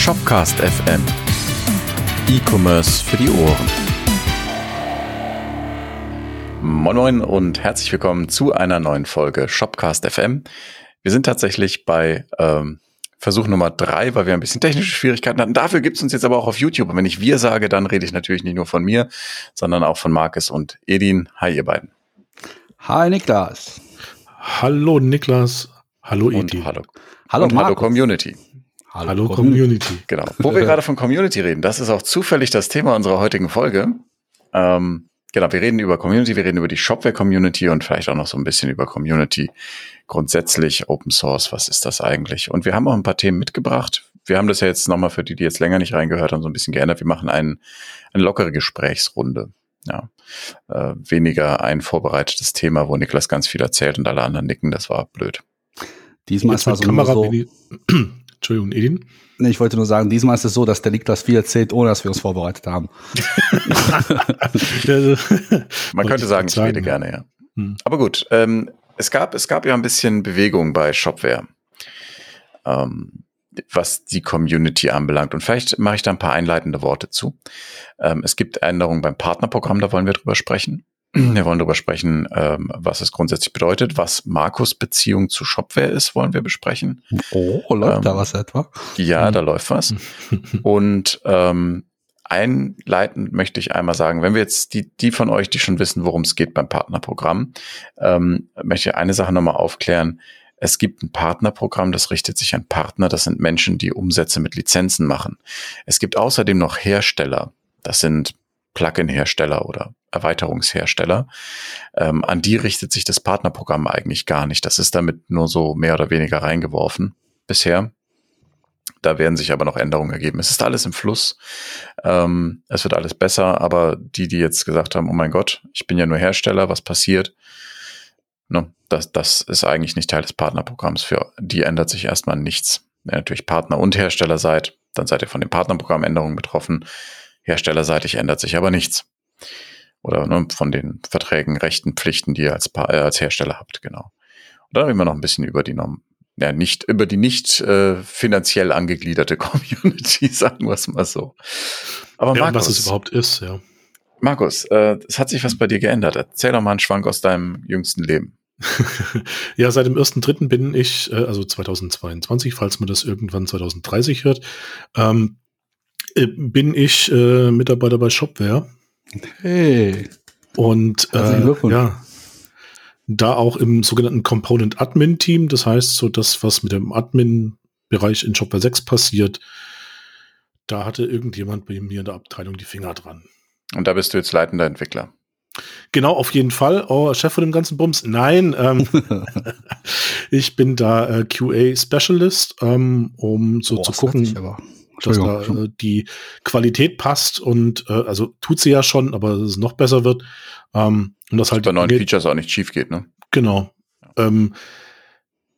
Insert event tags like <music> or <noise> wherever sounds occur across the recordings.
Shopcast FM. E-Commerce für die Ohren. Moin Moin und herzlich willkommen zu einer neuen Folge Shopcast FM. Wir sind tatsächlich bei ähm, Versuch Nummer drei, weil wir ein bisschen technische Schwierigkeiten hatten. Dafür gibt's uns jetzt aber auch auf YouTube. Und wenn ich wir sage, dann rede ich natürlich nicht nur von mir, sondern auch von Markus und Edin. Hi, ihr beiden. Hi, Niklas. Hallo, Niklas. Hallo, Edin. Hallo. Hallo, und hallo Community. Hallo, hallo Community. Genau. Wo wir gerade von Community reden, das ist auch zufällig das Thema unserer heutigen Folge. Ähm, genau, wir reden über Community, wir reden über die Shopware-Community und vielleicht auch noch so ein bisschen über Community grundsätzlich, Open Source, was ist das eigentlich? Und wir haben auch ein paar Themen mitgebracht. Wir haben das ja jetzt nochmal für die, die jetzt länger nicht reingehört haben, so ein bisschen geändert. Wir machen einen, eine lockere Gesprächsrunde. Ja, äh, weniger ein vorbereitetes Thema, wo Niklas ganz viel erzählt und alle anderen nicken. Das war blöd. Diesmal ist es Kamera so. Entschuldigung, Edin. Nee, ich wollte nur sagen, diesmal ist es so, dass der Niklas viel erzählt, ohne dass wir uns vorbereitet haben. <laughs> Man könnte sagen, ich rede gerne, ja. Hm. Aber gut, ähm, es gab, es gab ja ein bisschen Bewegung bei Shopware, ähm, was die Community anbelangt. Und vielleicht mache ich da ein paar einleitende Worte zu. Ähm, es gibt Änderungen beim Partnerprogramm, da wollen wir drüber sprechen. Wir wollen darüber sprechen, ähm, was es grundsätzlich bedeutet, was Markus Beziehung zu Shopware ist, wollen wir besprechen. Oh, läuft ähm, da was etwa? Ja, hm. da läuft was. <laughs> Und ähm, einleitend möchte ich einmal sagen, wenn wir jetzt die, die von euch, die schon wissen, worum es geht beim Partnerprogramm, ähm, möchte ich eine Sache nochmal aufklären. Es gibt ein Partnerprogramm, das richtet sich an Partner. Das sind Menschen, die Umsätze mit Lizenzen machen. Es gibt außerdem noch Hersteller. Das sind Plugin-Hersteller oder Erweiterungshersteller. Ähm, an die richtet sich das Partnerprogramm eigentlich gar nicht. Das ist damit nur so mehr oder weniger reingeworfen bisher. Da werden sich aber noch Änderungen ergeben. Es ist alles im Fluss. Ähm, es wird alles besser, aber die, die jetzt gesagt haben, oh mein Gott, ich bin ja nur Hersteller, was passiert? Ne, das, das ist eigentlich nicht Teil des Partnerprogramms. Für die ändert sich erstmal nichts. Wenn ihr natürlich Partner und Hersteller seid, dann seid ihr von dem Partnerprogramm Änderungen betroffen. Herstellerseitig ändert sich aber nichts oder ne, von den Verträgen, Rechten, Pflichten, die ihr als, äh, als Hersteller habt, genau. Und dann reden wir noch ein bisschen über die Norm ja, nicht über die nicht äh, finanziell angegliederte <laughs> Community, sagen wir es mal so. Aber ja, Markus, was es überhaupt ist, ja. Markus, äh, es hat sich was bei dir geändert. Erzähl doch mal einen Schwank aus deinem jüngsten Leben. <laughs> ja, seit dem 1.3. bin ich, äh, also 2022, falls man das irgendwann 2030 hört, ähm, äh, bin ich äh, Mitarbeiter bei Shopware Hey. Und äh, ja, da auch im sogenannten Component Admin Team, das heißt, so das, was mit dem Admin-Bereich in Shopware 6 passiert, da hatte irgendjemand bei mir in der Abteilung die Finger dran. Und da bist du jetzt leitender Entwickler. Genau, auf jeden Fall. Oh, Chef von dem ganzen Bums. Nein, ähm, <laughs> <laughs> ich bin da äh, QA Specialist, ähm, um so oh, zu gucken dass da äh, die Qualität passt und äh, also tut sie ja schon, aber dass es noch besser wird. Ähm, und das halt bei neuen Features auch nicht schief geht, ne? Genau. Ähm,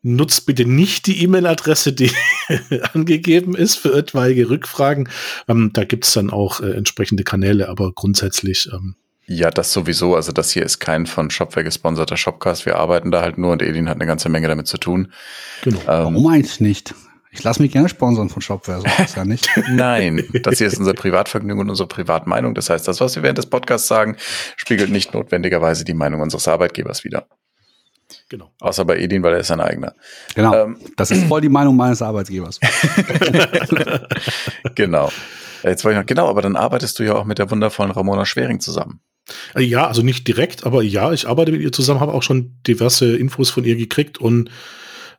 nutzt bitte nicht die E-Mail-Adresse, die <laughs> angegeben ist für etwaige Rückfragen. Ähm, da gibt's dann auch äh, entsprechende Kanäle, aber grundsätzlich. Ähm, ja, das sowieso. Also das hier ist kein von Shopware gesponserter Shopcast. Wir arbeiten da halt nur und Edin hat eine ganze Menge damit zu tun. Genau. Ähm, Warum eigentlich nicht? Ich lasse mich gerne sponsern von Shopware, so ist ja nicht. <laughs> Nein, das hier ist unser Privatvergnügen und unsere Privatmeinung. Das heißt, das, was wir während des Podcasts sagen, spiegelt nicht notwendigerweise die Meinung unseres Arbeitgebers wider. Genau. Außer bei Edin, weil er ist sein eigener. Genau. Ähm, das ist voll die Meinung meines Arbeitgebers. <laughs> genau. Jetzt wollte ich noch, genau, aber dann arbeitest du ja auch mit der wundervollen Ramona Schwering zusammen. Äh, ja, also nicht direkt, aber ja, ich arbeite mit ihr zusammen, habe auch schon diverse Infos von ihr gekriegt und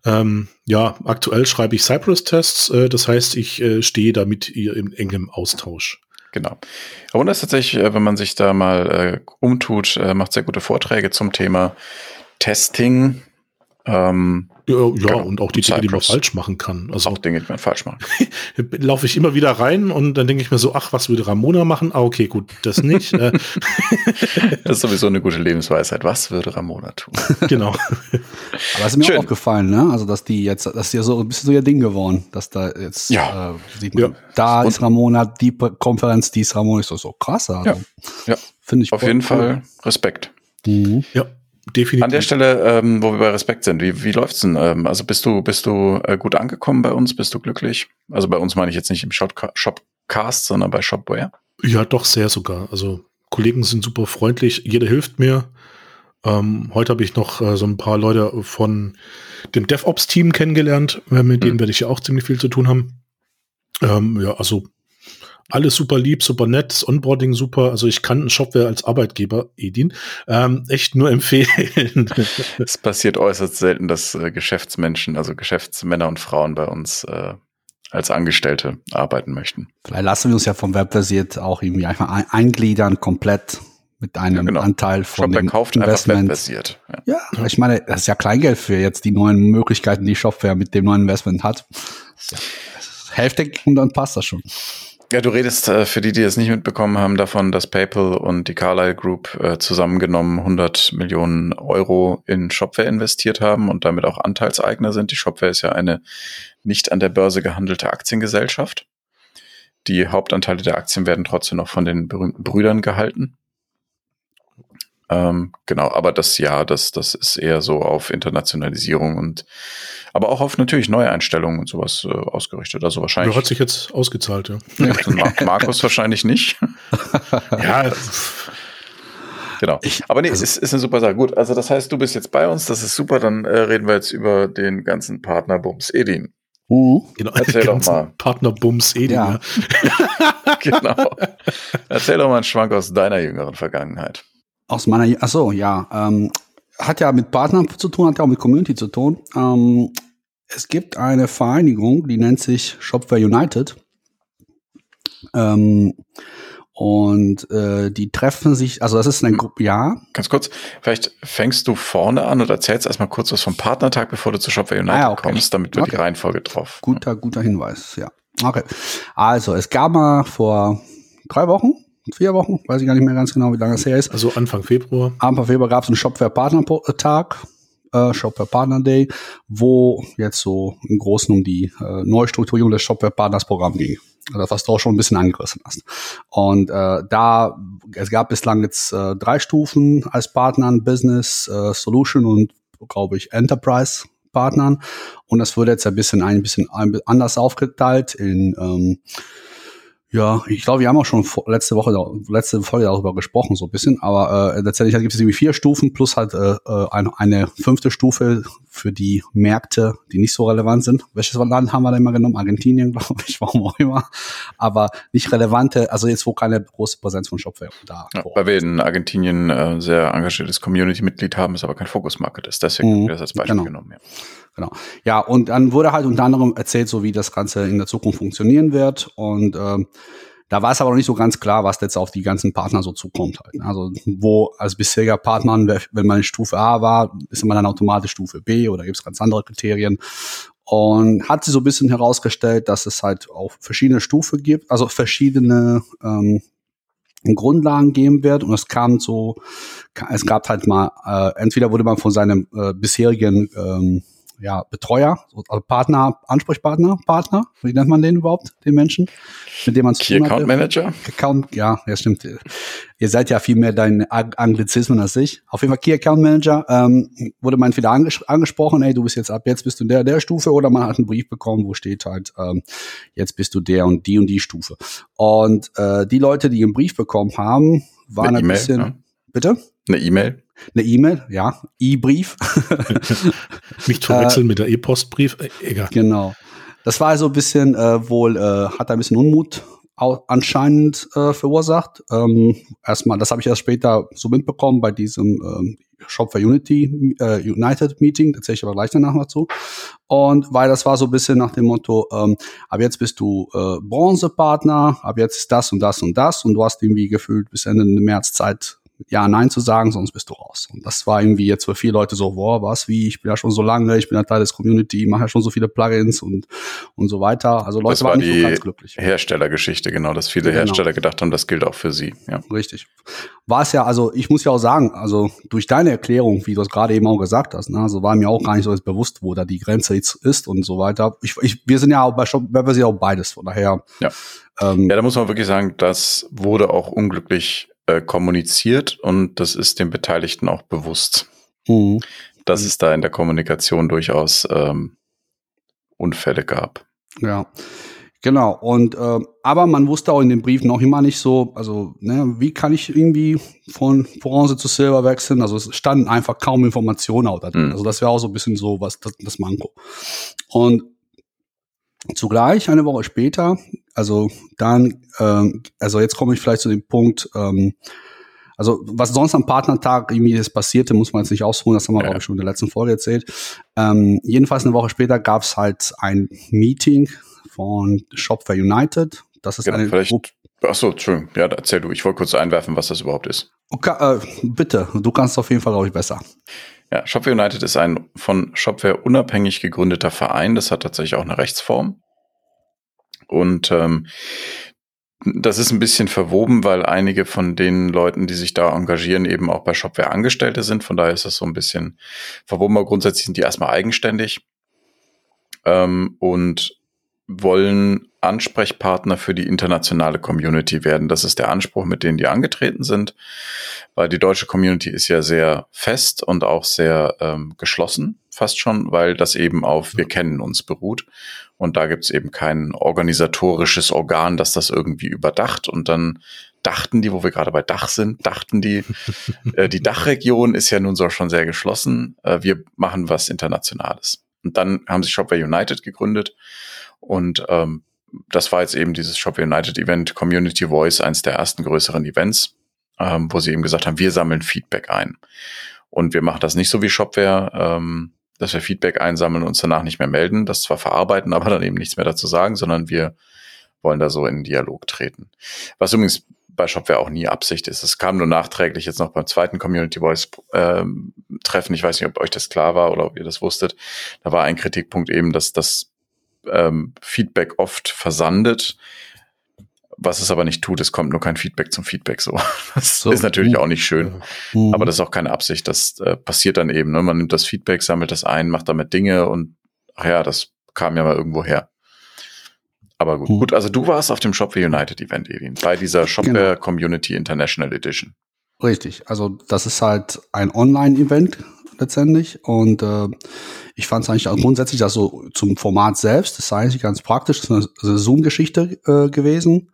ähm, ja, aktuell schreibe ich Cypress-Tests, äh, das heißt, ich äh, stehe da mit ihr im engem Austausch. Genau. Und das ist tatsächlich, äh, wenn man sich da mal äh, umtut, äh, macht sehr gute Vorträge zum Thema Testing. Ähm, ja, ja genau. und auch die Dinge, die man falsch machen kann. Also auch Dinge, die man falsch macht. <laughs> Laufe ich immer wieder rein und dann denke ich mir so, ach, was würde Ramona machen? Ah, okay, gut, das nicht. Äh. <laughs> das ist sowieso eine gute Lebensweisheit. Was würde Ramona tun? <laughs> genau. Aber es ist mir Schön. auch aufgefallen, ne? Also, dass die jetzt, das ist ja so ein bisschen so ihr Ding geworden, dass da jetzt, ja. äh, sieht man, ja. da und ist Ramona, die Konferenz, die ist Ramona, ist so, so krass. Also. Ja. ja. Finde ich. Auf jeden cool. Fall Respekt. Mhm. Ja. Definitiv. An der Stelle, ähm, wo wir bei Respekt sind, wie, wie läuft's denn? Ähm, also bist du, bist du äh, gut angekommen bei uns? Bist du glücklich? Also bei uns meine ich jetzt nicht im Shopcast, sondern bei Shopware. Ja, doch sehr sogar. Also Kollegen sind super freundlich, jeder hilft mir. Ähm, heute habe ich noch äh, so ein paar Leute von dem DevOps-Team kennengelernt, äh, mit denen mhm. werde ich ja auch ziemlich viel zu tun haben. Ähm, ja, also alles super lieb, super nett, das Onboarding super. Also ich kann einen Shopware als Arbeitgeber, Edin, ähm, echt nur <laughs> empfehlen. es passiert äußerst selten, dass äh, Geschäftsmenschen, also Geschäftsmänner und Frauen bei uns äh, als Angestellte arbeiten möchten. Vielleicht lassen wir uns ja vom Web basiert auch irgendwie einfach eingliedern komplett mit einem ja, genau. Anteil von Shopware dem kauft Investment. basiert. Ja. ja. ich meine, das ist ja Kleingeld für jetzt die neuen Möglichkeiten, die Shopware mit dem neuen Investment hat. Ja, Hälfte und dann passt das schon. Ja, du redest äh, für die, die es nicht mitbekommen haben, davon, dass PayPal und die Carlyle Group äh, zusammengenommen 100 Millionen Euro in Shopware investiert haben und damit auch Anteilseigner sind. Die Shopware ist ja eine nicht an der Börse gehandelte Aktiengesellschaft. Die Hauptanteile der Aktien werden trotzdem noch von den berühmten Brüdern gehalten. Ähm, genau, aber das ja, das, das ist eher so auf Internationalisierung und aber auch auf natürlich Neueinstellungen und sowas äh, ausgerichtet. Also wahrscheinlich. Der hat sich jetzt ausgezahlt, ja. ja Mar Markus wahrscheinlich nicht. <laughs> ja. <laughs> Genau. Ich, aber nee, also, ist, ist eine super Sache. Gut, also das heißt, du bist jetzt bei uns, das ist super, dann äh, reden wir jetzt über den ganzen Partnerbums Edin. Uh, genau, erzähl doch mal. Partnerbums Edin. Ja. <laughs> genau. Erzähl doch mal einen Schwank aus deiner jüngeren Vergangenheit. Aus meiner, ach so, ja, ähm, hat ja mit Partnern zu tun, hat ja auch mit Community zu tun. Ähm, es gibt eine Vereinigung, die nennt sich Shopware United. Ähm, und äh, die treffen sich, also das ist eine Gruppe, ja. Ganz kurz, vielleicht fängst du vorne an oder erzählst erstmal kurz was vom Partnertag, bevor du zu Shopware United ah, ja, okay. kommst, damit wir okay. die Reihenfolge drauf. Guter, guter Hinweis, ja. Okay. Also, es gab mal vor drei Wochen vier Wochen, weiß ich gar nicht mehr ganz genau, wie lange es her ist. Also Anfang Februar. Anfang Februar gab es einen Shopware Partner Tag, äh, Shopware Partner Day, wo jetzt so im Großen um die äh, Neustrukturierung des Shopware Partners Programm ging. Das, was du auch schon ein bisschen angerissen hast. Und äh, da, es gab bislang jetzt äh, drei Stufen als Partnern, Business, äh, Solution und, glaube ich, Enterprise Partnern. Und das wurde jetzt ein bisschen ein bisschen anders aufgeteilt in ähm, ja, ich glaube, wir haben auch schon letzte Woche, letzte Folge darüber gesprochen, so ein bisschen, aber äh, letztendlich gibt es irgendwie vier Stufen plus halt äh, äh, eine, eine fünfte Stufe für die Märkte, die nicht so relevant sind. Welches Land haben wir da immer genommen? Argentinien, <laughs> glaube ich, warum auch immer. Aber nicht relevante, also jetzt, wo keine große Präsenz von Shopware da ja, Weil wir in Argentinien äh, sehr engagiertes Community-Mitglied haben, ist aber kein Fokus-Market ist. Deswegen mhm, haben wir das als Beispiel genau. genommen. Ja. Genau. Ja, und dann wurde halt unter anderem erzählt, so wie das Ganze in der Zukunft funktionieren wird. Und ähm, da war es aber noch nicht so ganz klar, was jetzt auf die ganzen Partner so zukommt halt. Ne? Also wo als bisheriger Partner, wenn man in Stufe A war, ist man dann automatisch Stufe B oder gibt es ganz andere Kriterien. Und hat sich so ein bisschen herausgestellt, dass es halt auch verschiedene Stufen gibt, also verschiedene ähm, Grundlagen geben wird. Und es kam so, es gab halt mal, äh, entweder wurde man von seinem äh, bisherigen ähm, ja, Betreuer, also Partner, Ansprechpartner, Partner, wie nennt man den überhaupt, den Menschen, mit dem man zu Key tun Account Manager? Account, ja, ja, stimmt. Ihr seid ja viel mehr dein Anglizismen als ich. Auf jeden Fall Key Account Manager ähm, wurde man entweder anges angesprochen, ey, du bist jetzt ab jetzt bist du in der der Stufe, oder man hat einen Brief bekommen, wo steht halt, ähm, jetzt bist du der und die und die Stufe. Und äh, die Leute, die einen Brief bekommen haben, waren ein bisschen, ja. Bitte? Eine E-Mail? Eine E-Mail, ja, E-Brief. <laughs> Nicht verwechseln äh, mit der E-Postbrief, äh, egal. Genau. Das war also ein bisschen äh, wohl, äh, hat ein bisschen Unmut anscheinend äh, verursacht. Ähm, erstmal, das habe ich erst später so mitbekommen bei diesem ähm, Shop for Unity äh, United Meeting, erzähle ich aber gleich danach noch zu. Und weil das war so ein bisschen nach dem Motto, ähm, ab jetzt bist du äh, Bronzepartner, ab jetzt ist das und das und das und du hast irgendwie gefühlt bis Ende März Zeit, ja, Nein zu sagen, sonst bist du raus. Und das war irgendwie jetzt für viele Leute so, boah, was, wie, ich bin ja schon so lange, ich bin ja Teil des Community, mache ja schon so viele Plugins und, und so weiter. Also Leute waren nicht so ganz glücklich. Herstellergeschichte, genau, dass viele genau. Hersteller gedacht haben, das gilt auch für sie. Ja. Richtig. War es ja, also ich muss ja auch sagen, also durch deine Erklärung, wie du es gerade eben auch gesagt hast, ne, also war mir auch gar nicht so bewusst, wo da die Grenze jetzt ist und so weiter. Ich, ich, wir sind ja auch bei Shop, wir sind ja auch beides, von daher. Ja. Ähm, ja, da muss man wirklich sagen, das wurde auch unglücklich äh, kommuniziert und das ist den Beteiligten auch bewusst. mhm. dass mhm. es da in der Kommunikation durchaus ähm, Unfälle gab. Ja. Genau, und äh, aber man wusste auch in den Briefen noch immer nicht so, also ne, wie kann ich irgendwie von Bronze zu Silber wechseln? Also es standen einfach kaum Informationen auch da drin. Mhm. Also das wäre auch so ein bisschen so was das, das Manko. Und zugleich eine Woche später, also dann, ähm, also jetzt komme ich vielleicht zu dem Punkt, ähm, also was sonst am Partnertag irgendwie das passierte, muss man jetzt nicht ausholen, das haben wir ja. auch schon in der letzten Folge erzählt. Ähm, jedenfalls eine Woche später gab es halt ein Meeting von Shopware United. Das ist genau, eine vielleicht, Gruppe. Achso, Entschuldigung. Ja, erzähl du. Ich wollte kurz einwerfen, was das überhaupt ist. Okay, äh, bitte, du kannst auf jeden Fall, glaube ich, besser. Ja, Shopware United ist ein von Shopware unabhängig gegründeter Verein. Das hat tatsächlich auch eine Rechtsform. Und ähm, das ist ein bisschen verwoben, weil einige von den Leuten, die sich da engagieren, eben auch bei Shopware Angestellte sind. Von daher ist das so ein bisschen verwoben. Aber grundsätzlich sind die erstmal eigenständig ähm, und wollen Ansprechpartner für die internationale Community werden. Das ist der Anspruch, mit dem die angetreten sind, weil die deutsche Community ist ja sehr fest und auch sehr ähm, geschlossen, fast schon, weil das eben auf wir kennen uns beruht. Und da gibt es eben kein organisatorisches Organ, das das irgendwie überdacht. Und dann dachten die, wo wir gerade bei Dach sind, dachten die, <laughs> äh, die Dachregion ist ja nun so schon sehr geschlossen. Äh, wir machen was Internationales. Und dann haben sich Shopware United gegründet und ähm, das war jetzt eben dieses Shopware United Event Community Voice, eins der ersten größeren Events, ähm, wo sie eben gesagt haben, wir sammeln Feedback ein. Und wir machen das nicht so wie Shopware, ähm, dass wir Feedback einsammeln und uns danach nicht mehr melden, das zwar verarbeiten, aber dann eben nichts mehr dazu sagen, sondern wir wollen da so in Dialog treten. Was übrigens bei Shopware auch nie Absicht ist. Es kam nur nachträglich jetzt noch beim zweiten Community Voice ähm, Treffen. Ich weiß nicht, ob euch das klar war oder ob ihr das wusstet. Da war ein Kritikpunkt eben, dass das ähm, Feedback oft versandet. Was es aber nicht tut, es kommt nur kein Feedback zum Feedback so. <laughs> Das so. ist natürlich auch nicht schön. Mhm. Aber das ist auch keine Absicht. Das äh, passiert dann eben. Ne? Man nimmt das Feedback, sammelt das ein, macht damit Dinge und ach ja, das kam ja mal irgendwo her. Aber gut, mhm. gut, also du warst auf dem Shopware United Event, Edin, bei dieser Shopware genau. Community International Edition. Richtig, also das ist halt ein Online-Event letztendlich und äh, ich fand es eigentlich auch grundsätzlich das so zum Format selbst, das ist eigentlich ganz praktisch, das ist eine, Zoom-Geschichte äh, gewesen.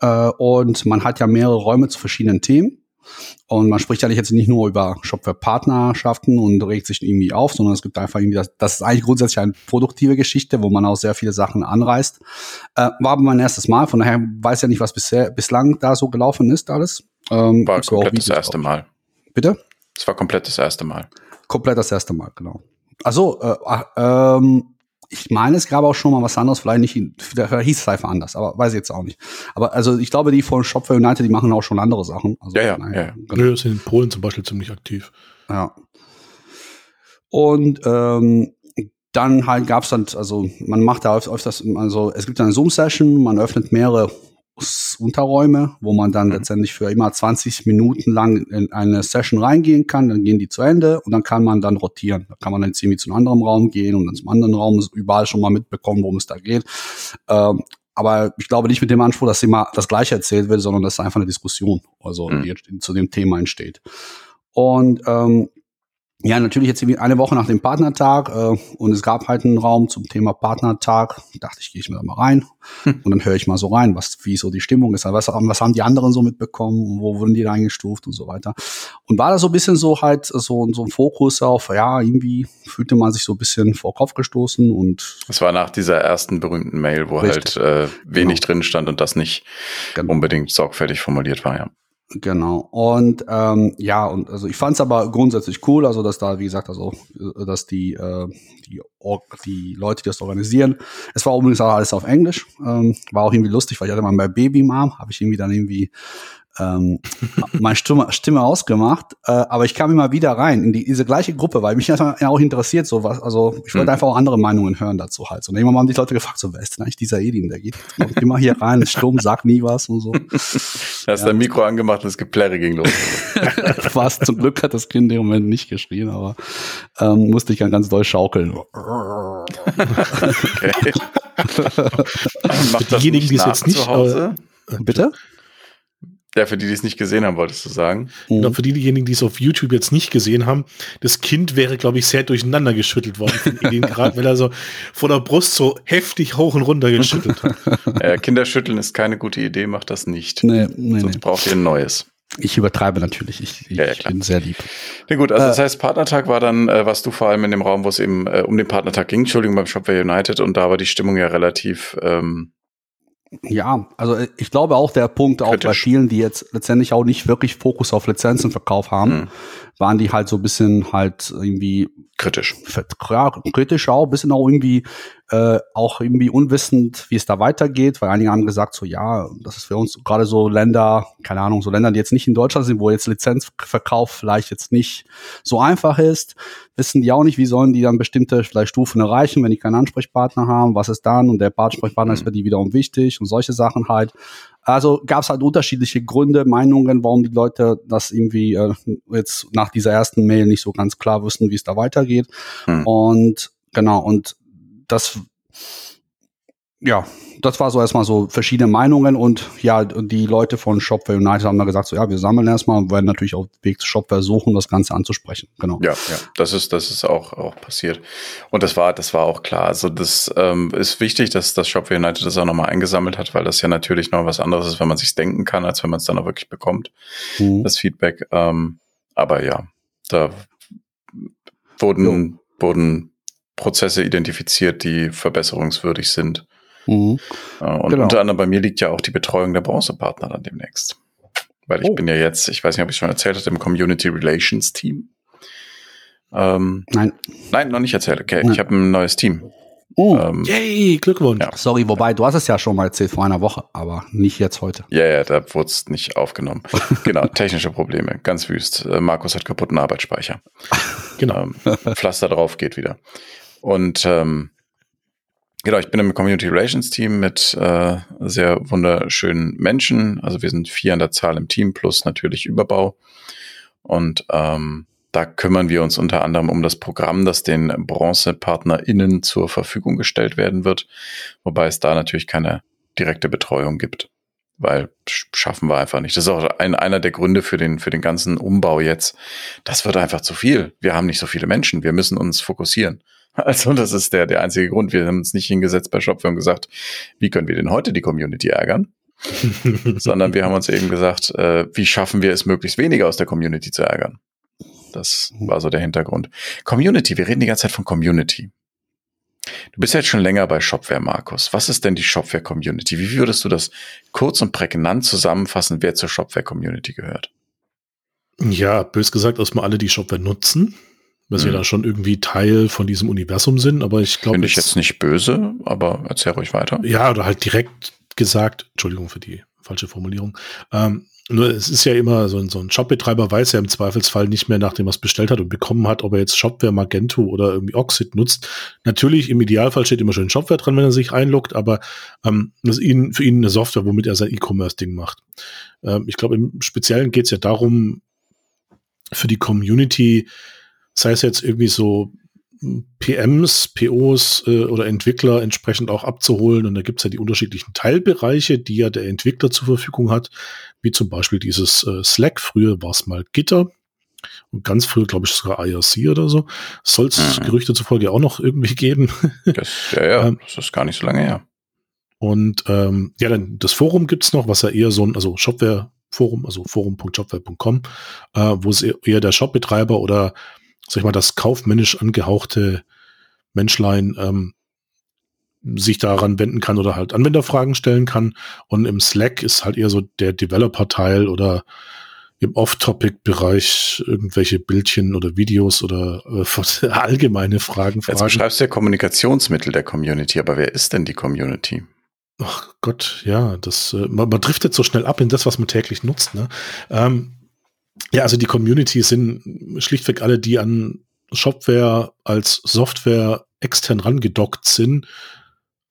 Äh, und man hat ja mehrere Räume zu verschiedenen Themen. Und man spricht ja jetzt nicht nur über Shopware-Partnerschaften und regt sich irgendwie auf, sondern es gibt einfach irgendwie, das, das ist eigentlich grundsätzlich eine produktive Geschichte, wo man auch sehr viele Sachen anreißt. Äh, war aber mein erstes Mal, von daher weiß ja nicht, was bisher, bislang da so gelaufen ist, alles. Ähm, war komplett das erste Mal. Bitte? Es war komplett das erste Mal. Komplett das erste Mal, genau. Also, äh, ähm, ich meine, es gab auch schon mal was anderes, vielleicht nicht, vielleicht hieß es einfach anders, aber weiß ich jetzt auch nicht. Aber also ich glaube, die von Shopware United, die machen auch schon andere Sachen. Also, ja, ja, naja, ja. Genau. Nö, ist in Polen zum Beispiel ziemlich aktiv. Ja. Und ähm, dann halt gab's dann, also man macht da öfters, also es gibt eine Zoom-Session, man öffnet mehrere Unterräume, wo man dann mhm. letztendlich für immer 20 Minuten lang in eine Session reingehen kann, dann gehen die zu Ende und dann kann man dann rotieren. Da kann man dann ziemlich zu einem anderen Raum gehen und dann zum anderen Raum überall schon mal mitbekommen, worum es da geht. Ähm, aber ich glaube nicht mit dem Anspruch, dass immer das Gleiche erzählt wird, sondern dass einfach eine Diskussion also mhm. zu dem Thema entsteht. Und ähm, ja, natürlich jetzt eine Woche nach dem Partnertag äh, und es gab halt einen Raum zum Thema Partnertag. Dachte ich, gehe ich mir da mal rein hm. und dann höre ich mal so rein, was wie so die Stimmung ist. Was, was haben die anderen so mitbekommen? Wo wurden die da eingestuft und so weiter? Und war da so ein bisschen so halt so, so ein Fokus auf, ja, irgendwie fühlte man sich so ein bisschen vor Kopf gestoßen und. Es war nach dieser ersten berühmten Mail, wo richtig. halt äh, wenig genau. drin stand und das nicht genau. unbedingt sorgfältig formuliert war, ja. Genau. Und ähm, ja, und also ich fand es aber grundsätzlich cool, also dass da, wie gesagt, also dass die, äh, die, die Leute, die das organisieren, es war übrigens auch alles auf Englisch, ähm, war auch irgendwie lustig, weil ich hatte mal bei Baby Mom, habe ich irgendwie dann irgendwie ähm, <laughs> meine Stimme, Stimme ausgemacht, äh, aber ich kam immer wieder rein in die, diese gleiche Gruppe, weil mich <laughs> auch interessiert, so was, also ich wollte mhm. einfach auch andere Meinungen hören dazu halt. Und irgendwann haben die Leute gefragt, so, wer ist denn eigentlich dieser Edin? Der geht immer hier rein, ist stumm, sagt nie was und so. Hast ja. dein Mikro angemacht und das Geplärre ging los. <laughs> was, zum Glück hat das Kind im Moment nicht geschrien, aber ähm, musste ich dann ganz doll schaukeln. okay. Macht Diejenigen, die es jetzt nicht, Bitte? Ja, für die, die es nicht gesehen haben, wolltest du sagen. Mhm. Genau, für diejenigen, die es auf YouTube jetzt nicht gesehen haben, das Kind wäre, glaube ich, sehr durcheinander geschüttelt worden von Edin, <laughs> gerade weil er so vor der Brust so heftig hoch und runter geschüttelt hat. <laughs> Äh, Kinderschütteln ist keine gute Idee, macht das nicht. Nee, nee, Sonst nee. braucht ihr ein neues. Ich übertreibe natürlich. Ich, ich Ja, ja, bin sehr lieb. Na gut, also Äh, das heißt, Partnertag war dann, äh, warst du vor allem in dem Raum, wo es eben äh, um den Partnertag ging, Entschuldigung, beim Shopware United und da war die Stimmung ja relativ ähm, Ja, also äh, ich glaube auch der Punkt auch bei Kritisch. vielen, die jetzt letztendlich auch nicht wirklich Fokus auf Lizenzenverkauf haben, Mhm. waren die halt so ein bisschen halt irgendwie kritisch. ja, kritisch auch, ein bisschen auch irgendwie äh, auch irgendwie unwissend, wie es da weitergeht, weil einige haben gesagt, so ja, das ist für uns gerade so Länder, keine Ahnung, so Länder, die jetzt nicht in Deutschland sind, wo jetzt Lizenzverkauf vielleicht jetzt nicht so einfach ist, wissen die auch nicht, wie sollen die dann bestimmte vielleicht Stufen erreichen, wenn die keinen Ansprechpartner haben, was ist dann und der Ansprechpartner ist für die wiederum wichtig und solche Sachen halt. Also gab es halt unterschiedliche Gründe, Meinungen, warum die Leute das irgendwie äh, jetzt nach dieser ersten Mail nicht so ganz klar wussten, wie es da weitergeht. Hm. Und genau, und das, ja, das war so erstmal so verschiedene Meinungen und ja, die Leute von Shopware United haben da gesagt, so ja, wir sammeln erstmal und werden natürlich auf Weg zu Shopware suchen, das Ganze anzusprechen. Genau. Ja, ja, das ist, das ist auch, auch passiert. Und das war, das war auch klar. Also das ähm, ist wichtig, dass das Shopware United das auch nochmal eingesammelt hat, weil das ja natürlich noch was anderes ist, wenn man sich denken kann, als wenn man es dann auch wirklich bekommt, Mhm. das Feedback. Ähm, aber ja, da wurden, wurden Prozesse identifiziert, die verbesserungswürdig sind. Mhm. Äh, Und Genau. unter anderem bei mir liegt ja auch die Betreuung der Bronzepartner dann demnächst. Weil ich Oh. bin ja jetzt, ich weiß nicht, ob ich schon erzählt hatte, im Community Relations Team. Ähm, Nein. nein, noch nicht erzählt. Okay, Ja. ich habe ein neues Team. Oh. Ähm, Yay, Glückwunsch. Ja. Sorry, wobei, du hast es ja schon mal erzählt vor einer Woche, aber nicht jetzt heute. Ja, ja, da wurde es nicht aufgenommen. <laughs> genau, technische Probleme, ganz wüst. Äh, Markus hat kaputten Arbeitsspeicher. Genau. Ähm, Pflaster drauf geht wieder. Und ähm, genau, ich bin im Community Relations Team mit äh, sehr wunderschönen Menschen. Also wir sind vier an der Zahl im Team plus natürlich Überbau. Und ähm, da kümmern wir uns unter anderem um das Programm, das den BronzepartnerInnen zur Verfügung gestellt werden wird, wobei es da natürlich keine direkte Betreuung gibt, weil sch- schaffen wir einfach nicht. Das ist auch ein, einer der Gründe für den, für den ganzen Umbau jetzt. Das wird einfach zu viel. Wir haben nicht so viele Menschen. Wir müssen uns fokussieren. Also das ist der, der einzige Grund. Wir haben uns nicht hingesetzt bei Shopware und gesagt, wie können wir denn heute die Community ärgern? <laughs> sondern wir haben uns eben gesagt, äh, wie schaffen wir es, möglichst weniger aus der Community zu ärgern. Das war so der Hintergrund. Community, wir reden die ganze Zeit von Community. Du bist ja jetzt schon länger bei Shopware, Markus. Was ist denn die Shopware-Community? Wie würdest du das kurz und prägnant zusammenfassen, wer zur Shopware-Community gehört? Ja, bös gesagt, erstmal alle, die Shopware nutzen, weil sie Mhm. da schon irgendwie Teil von diesem Universum sind, aber ich glaube. Finde ich jetzt nicht böse, aber erzähl ruhig weiter. Ja, oder halt direkt gesagt, Entschuldigung für die falsche Formulierung. Ähm, nur es ist ja immer so ein, so ein Shopbetreiber weiß ja im Zweifelsfall nicht mehr, nachdem er es bestellt hat und bekommen hat, ob er jetzt Shopware, Magento oder irgendwie Oxid nutzt. Natürlich, im Idealfall steht immer schön Shopware dran, wenn er sich einloggt, aber ähm, das ist ihn, für ihn eine Software, womit er sein E-Commerce-Ding macht. Ähm, ich glaube, im Speziellen geht es ja darum, für die Community, sei es jetzt irgendwie so PMs, POs äh, oder Entwickler entsprechend auch abzuholen. Und da gibt es ja die unterschiedlichen Teilbereiche, die ja der Entwickler zur Verfügung hat, wie zum Beispiel dieses äh, Slack. Früher war es mal Gitter und ganz früher, glaube ich, sogar IRC oder so. Soll es Mhm. Gerüchte zufolge auch noch irgendwie geben. <laughs> Das, ja, ja, Ähm, das ist gar nicht so lange her. Und ähm, ja, dann das Forum gibt's noch, was ja eher so ein, also Shopware-Forum, also forum.shopware.com, äh, wo es eher eher der Shopbetreiber oder sag ich mal, das kaufmännisch angehauchte Menschlein ähm, sich daran wenden kann oder halt Anwenderfragen stellen kann. Und im Slack ist halt eher so der Developer-Teil oder im Off-Topic-Bereich irgendwelche Bildchen oder Videos oder äh, <laughs> allgemeine Fragen. Jetzt Fragen. beschreibst du ja Kommunikationsmittel der Community, aber wer ist denn die Community? Ach Gott, ja, das, äh, man, man driftet so schnell ab in das, was man täglich nutzt. Ne? Ähm, ja, also die Community sind schlichtweg alle, die an Shopware als Software extern rangedockt sind,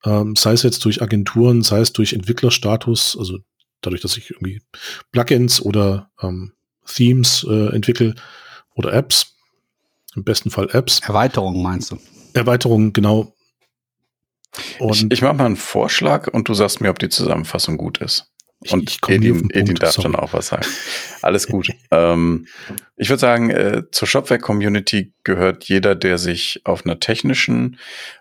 ähm, sei es jetzt durch Agenturen, sei es durch Entwicklerstatus, also dadurch, dass ich irgendwie Plugins oder ähm, Themes äh, entwickle oder Apps, im besten Fall Apps, Erweiterung meinst du? Erweiterungen, genau. Ich, ich mache mal einen Vorschlag und du sagst mir, ob die Zusammenfassung gut ist. Und ich, ich Edin, Edin darf schon auch was sagen. Alles gut. <laughs> ähm, ich würde sagen, äh, zur Shopware-Community gehört jeder, der sich auf einer technischen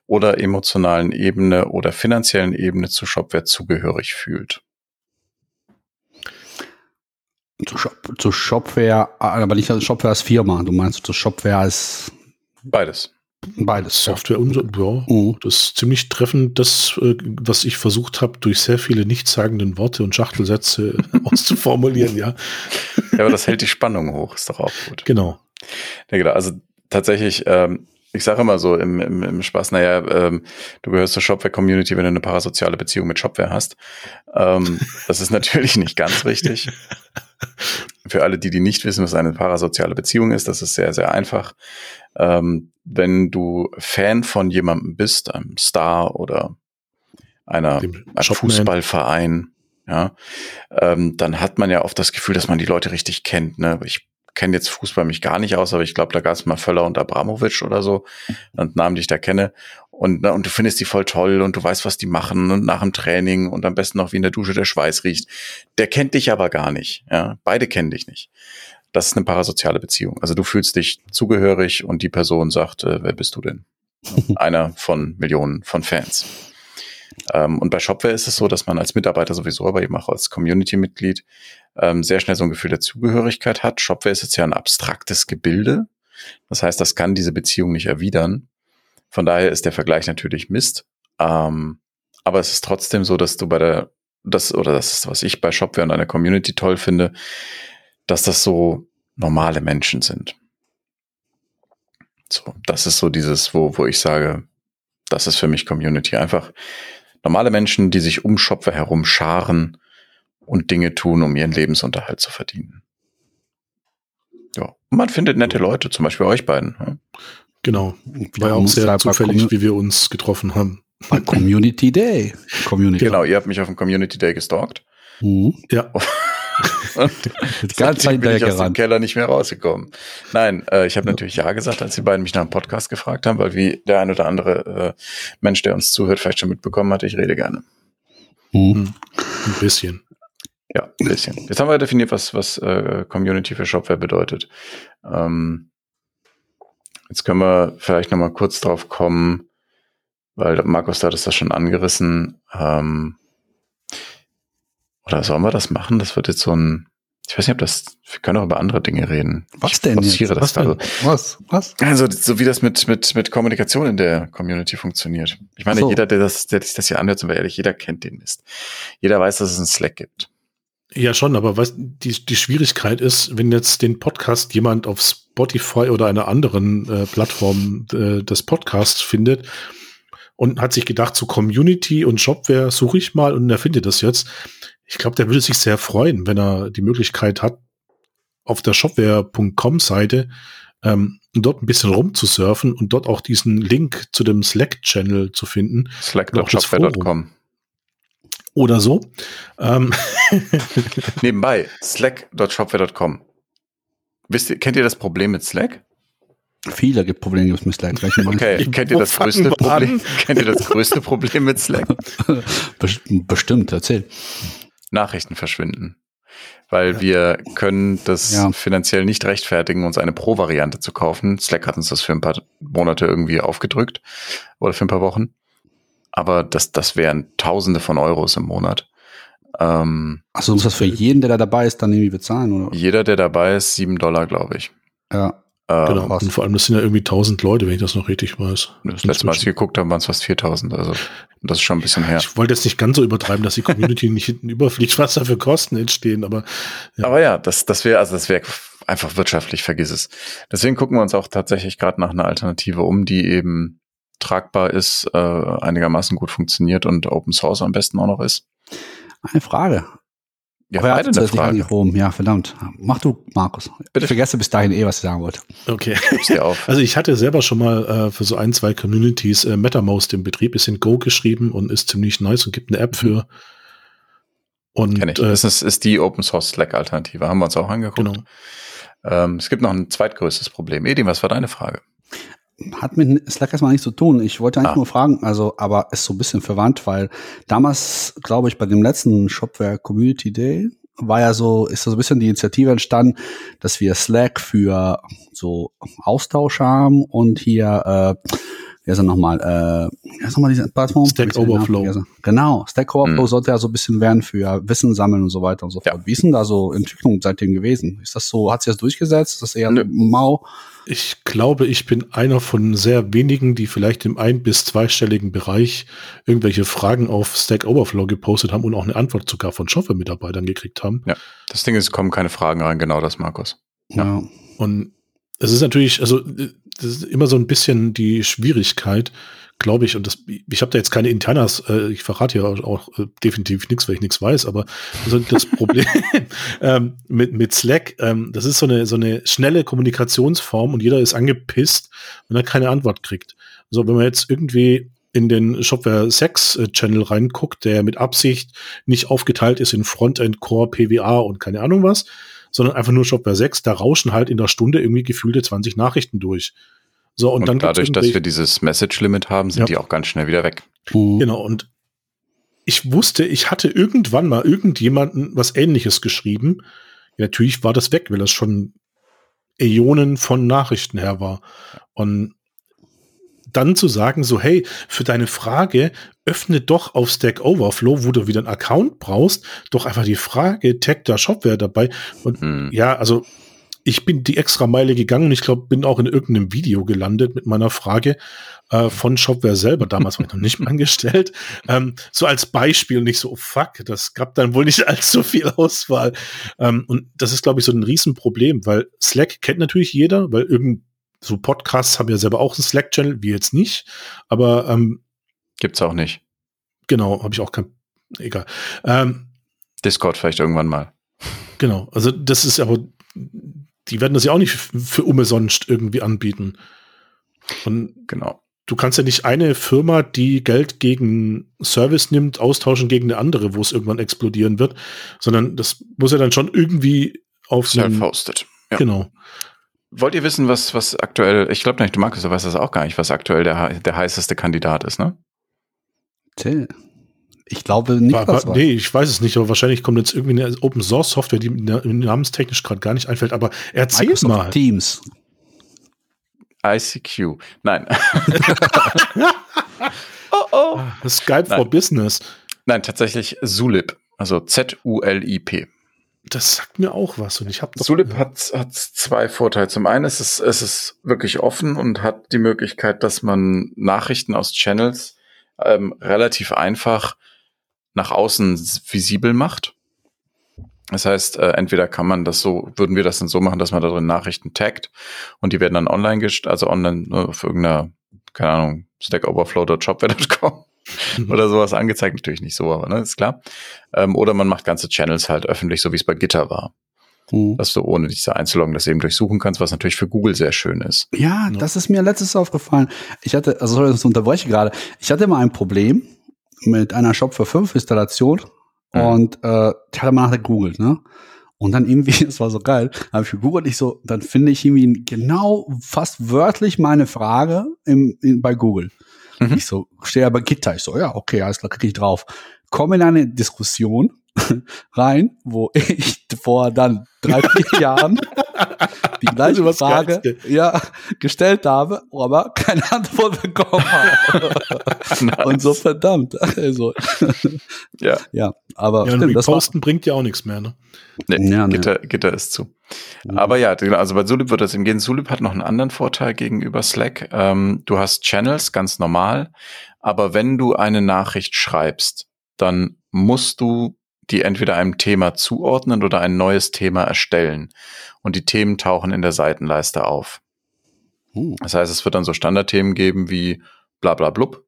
oder emotionalen Ebene oder finanziellen Ebene zu Shopware zugehörig fühlt. Zu, Shop, zu Shopware, aber nicht als Shopware als Firma. Du meinst zu Shopware als beides. Beides. Software und ja, mhm. das ist ziemlich treffend, das, äh, was ich versucht habe, durch sehr viele nichtssagenden Worte und Schachtelsätze <laughs> auszuformulieren, ja. Ja, aber das hält die Spannung hoch, ist doch auch gut. Genau. Ja, genau. Also tatsächlich, ähm, ich sage immer so im, im, im Spaß, naja, ähm, du gehörst zur Shopware-Community, wenn du eine parasoziale Beziehung mit Shopware hast. Ähm, das ist natürlich nicht ganz richtig. <laughs> Für alle, die, die nicht wissen, was eine parasoziale Beziehung ist, das ist sehr, sehr einfach. Ähm, wenn du Fan von jemandem bist, einem Star oder einer, einem Fußballverein, ja, ähm, dann hat man ja oft das Gefühl, dass man die Leute richtig kennt. Ne? Ich kenne jetzt Fußball mich gar nicht aus, aber ich glaube, da gab es mal Völler und Abramovic oder so und Namen, die ich da kenne. Und, ne, und du findest die voll toll und du weißt, was die machen und nach dem Training und am besten noch wie in der Dusche der Schweiß riecht. Der kennt dich aber gar nicht. Ja, beide kennen dich nicht. Das ist eine parasoziale Beziehung. Also du fühlst dich zugehörig und die Person sagt, äh, wer bist du denn? <laughs> Einer von Millionen von Fans. Ähm, und bei Shopware ist es so, dass man als Mitarbeiter sowieso, aber eben auch als Community-Mitglied ähm, sehr schnell so ein Gefühl der Zugehörigkeit hat. Shopware ist jetzt ja ein abstraktes Gebilde. Das heißt, das kann diese Beziehung nicht erwidern. Von daher ist der Vergleich natürlich Mist. Ähm, aber es ist trotzdem so, dass du bei der, das, oder das ist, was ich bei Shopware und einer Community toll finde, dass das so normale Menschen sind. So, das ist so dieses, wo, wo ich sage, das ist für mich Community. Einfach normale Menschen, die sich um Shopware herum scharen und Dinge tun, um ihren Lebensunterhalt zu verdienen. Ja, und man findet nette Leute, zum Beispiel euch beiden. Ja. Genau. War ja auch sehr zufällig, wie wir uns getroffen haben. Bei Community Day. Community. Genau, ihr habt mich auf dem Community Day gestalkt. Mhm. Ja. die ganze Zeit bin ich aus dem Keller nicht mehr rausgekommen. Nein, äh, ich habe natürlich ja gesagt, als die beiden mich nach einem Podcast gefragt haben, weil wie der ein oder andere äh, Mensch, der uns zuhört, vielleicht schon mitbekommen hat, ich rede gerne. Mhm. Ein bisschen. Ja, ein bisschen. Jetzt haben wir definiert, was, was äh, Community für Shopware bedeutet. Ähm, jetzt können wir vielleicht noch mal kurz drauf kommen, weil Markus hat es das schon angerissen. Ähm, oder sollen wir das machen? Das wird jetzt so ein, ich weiß nicht, ob das, wir können auch über andere Dinge reden. Was ich denn? Jetzt? Das was, denn? was? Was? Also, so wie das mit, mit, mit Kommunikation in der Community funktioniert. Ich meine, so. jeder, der das, der sich das hier anhört, sind wir ehrlich, jeder kennt den Mist. Jeder weiß, dass es einen Slack gibt. Ja, schon, aber was, die, die Schwierigkeit ist, wenn jetzt den Podcast jemand auf Spotify oder einer anderen äh, Plattform äh, des Podcasts findet und hat sich gedacht, so Community und Shopware suche ich mal und er findet das jetzt, ich glaube, der würde sich sehr freuen, wenn er die Möglichkeit hat, auf der shopware.com-Seite ähm, dort ein bisschen rumzusurfen und dort auch diesen Link zu dem Slack-Channel zu finden. Slack.shopware.com. Oder so. Ähm. <laughs> Nebenbei, slack.shopware.com. Wisst ihr, kennt ihr das Problem mit Slack? Viele gibt Probleme mit Slack. Okay, kennt ihr das größte Problem? Kennt ihr das größte Problem mit Slack? <laughs> Bestimmt, erzähl. Nachrichten verschwinden. Weil wir können das ja. finanziell nicht rechtfertigen, uns eine Pro-Variante zu kaufen. Slack hat uns das für ein paar Monate irgendwie aufgedrückt oder für ein paar Wochen. Aber das, das wären Tausende von Euros im Monat. Ähm, Achso, muss das für jeden, der da dabei ist, dann irgendwie bezahlen? Oder? Jeder, der dabei ist, sieben Dollar, glaube ich. Ja. Ähm, genau. Und vor allem, das sind ja irgendwie 1000 Leute, wenn ich das noch richtig weiß. Das letzte Mal, als ich geguckt habe, waren es fast 4000. Also, das ist schon ein bisschen her. Ich wollte jetzt nicht ganz so übertreiben, dass die Community <laughs> nicht hinten überfliegt, was da für Kosten entstehen, aber. Ja. Aber ja, das, das wäre, also das wäre einfach wirtschaftlich, vergiss es. Deswegen gucken wir uns auch tatsächlich gerade nach einer Alternative um, die eben tragbar ist, äh, einigermaßen gut funktioniert und Open Source am besten auch noch ist. Eine Frage. Ja, Aber beide eine Frage. Rom. Ja, verdammt. Mach du, Markus. Bitte. Ich vergesse bis dahin eh, was ich sagen wollte. Okay. <laughs> also ich hatte selber schon mal äh, für so ein, zwei Communities äh, MetaMost im Betrieb, ist in Go geschrieben und ist ziemlich nice und gibt eine App für. Und, Kenn ich. Äh, das ist, ist die Open Source Slack Alternative. Haben wir uns auch angeguckt. Genau. Ähm, es gibt noch ein zweitgrößtes Problem. Edi, was war deine Frage? Hat mit Slack erstmal nichts zu tun. Ich wollte eigentlich ah. nur fragen, also, aber ist so ein bisschen verwandt, weil damals, glaube ich, bei dem letzten Shopware Community Day war ja so, ist so ein bisschen die Initiative entstanden, dass wir Slack für so Austausch haben und hier, äh, wie ist er nochmal, äh, wie ist nochmal diese Plattform? Stack Overflow. Genau, Stack Overflow mhm. sollte ja so ein bisschen werden für Wissen sammeln und so weiter und so fort. Ja. Wie ist denn da so Entwicklung seitdem gewesen? Ist das so, hat sich das durchgesetzt? Ist das eher Nö. mau? Ich glaube, ich bin einer von sehr wenigen, die vielleicht im ein- bis zweistelligen Bereich irgendwelche Fragen auf Stack Overflow gepostet haben und auch eine Antwort sogar von Software-Mitarbeitern gekriegt haben. Ja, das Ding ist, es kommen keine Fragen rein, genau das, Markus. Ja. ja. Und es ist natürlich, also das ist immer so ein bisschen die Schwierigkeit, glaube ich, und das, ich habe da jetzt keine Internas, äh, ich verrate ja auch, äh, definitiv nichts, weil ich nichts weiß, aber also das Problem <laughs> ähm, mit, mit Slack, ähm, das ist so eine, so eine schnelle Kommunikationsform und jeder ist angepisst, wenn er keine Antwort kriegt. Also wenn man jetzt irgendwie in den Shopware 6 äh, Channel reinguckt, der mit Absicht nicht aufgeteilt ist in Frontend, Core, PWA und keine Ahnung was, sondern einfach nur Shopware 6, da rauschen halt in der Stunde irgendwie gefühlte 20 Nachrichten durch. So, und, und dann dadurch, dass wir dieses Message-Limit haben, sind ja. die auch ganz schnell wieder weg. Genau, und ich wusste, ich hatte irgendwann mal irgendjemanden was ähnliches geschrieben. Ja, natürlich war das weg, weil das schon Äonen von Nachrichten her war. Und dann zu sagen, so, hey, für deine Frage öffne doch auf Stack Overflow, wo du wieder einen Account brauchst, doch einfach die Frage, tag da Shopware dabei. Und hm. ja, also ich bin die extra Meile gegangen und ich glaube, bin auch in irgendeinem Video gelandet mit meiner Frage äh, von Shopware selber. Damals war ich noch nicht mal <laughs> angestellt. Ähm, so als Beispiel nicht so, oh fuck, das gab dann wohl nicht <laughs> allzu viel Auswahl. Ähm, und das ist, glaube ich, so ein Riesenproblem, weil Slack kennt natürlich jeder, weil irgend so Podcasts haben ja selber auch einen Slack-Channel, wie jetzt nicht. Aber ähm, gibt's auch nicht. Genau, habe ich auch kein. Egal. Ähm, Discord vielleicht irgendwann mal. Genau, also das ist aber die werden das ja auch nicht für umsonst irgendwie anbieten. Und genau. Du kannst ja nicht eine Firma, die Geld gegen Service nimmt, austauschen gegen eine andere, wo es irgendwann explodieren wird, sondern das muss ja dann schon irgendwie auf Self-hosted. Ja. Genau. Wollt ihr wissen, was, was aktuell, ich glaube nicht, du Markus, du weißt das auch gar nicht, was aktuell der, der heißeste Kandidat ist, ne? Till. Ich glaube nicht. War, war, nee, ich weiß es nicht, aber wahrscheinlich kommt jetzt irgendwie eine Open Source Software, die mir namenstechnisch gerade gar nicht einfällt, aber erzähl Microsoft mal. Teams. ICQ. Nein. <laughs> oh oh. Skype Nein. for Business. Nein, tatsächlich Zulip. Also Z-U-L-I-P. Das sagt mir auch was und ich habe Zulip hat, hat zwei Vorteile. Zum einen ist es, es ist wirklich offen und hat die Möglichkeit, dass man Nachrichten aus Channels ähm, relativ einfach nach außen visibel macht. Das heißt, äh, entweder kann man das so, würden wir das dann so machen, dass man da drin Nachrichten taggt und die werden dann online gestellt, also online ne, auf irgendeiner, keine Ahnung, stackoverflow.shopware.com mhm. oder <laughs> sowas angezeigt. Natürlich nicht so, aber ne, ist klar. Ähm, oder man macht ganze Channels halt öffentlich, so wie es bei Gitter war. Mhm. Dass du ohne diese einzuloggen das eben durchsuchen kannst, was natürlich für Google sehr schön ist. Ja, ja. das ist mir letztes aufgefallen. Ich hatte, also sorry, das unterbreche gerade. Ich hatte mal ein Problem mit einer Shop für fünf Installation mhm. und äh, ich hatte mal nachher gegoogelt, ne? Und dann irgendwie, <laughs> das war so geil, habe ich gegoogelt, ich so, dann finde ich irgendwie genau fast wörtlich meine Frage im, in, bei Google. Mhm. Ich so, stehe aber Gitter. Ich so, ja, okay, alles klar, kriege ich drauf. Komme in eine Diskussion <laughs> rein, wo ich vor dann drei, vier <laughs> Jahren die gleiche Frage ja, gestellt habe, aber keine Antwort bekommen habe. nice. <laughs> Und so verdammt. Also, ja. ja, aber ja, stimmt, das Posten bringt ja auch nichts mehr, ne? Nee, ja, Gitter, nee. Gitter ist zu. Aber ja, genau, also bei Zulip wird das im Gehen. Zulip hat noch einen anderen Vorteil gegenüber Slack. Ähm, du hast Channels, ganz normal. Aber wenn du eine Nachricht schreibst, dann musst du die entweder einem Thema zuordnen oder ein neues Thema erstellen. Und die Themen tauchen in der Seitenleiste auf. Uh. Das heißt, es wird dann so Standardthemen geben wie bla bla blub.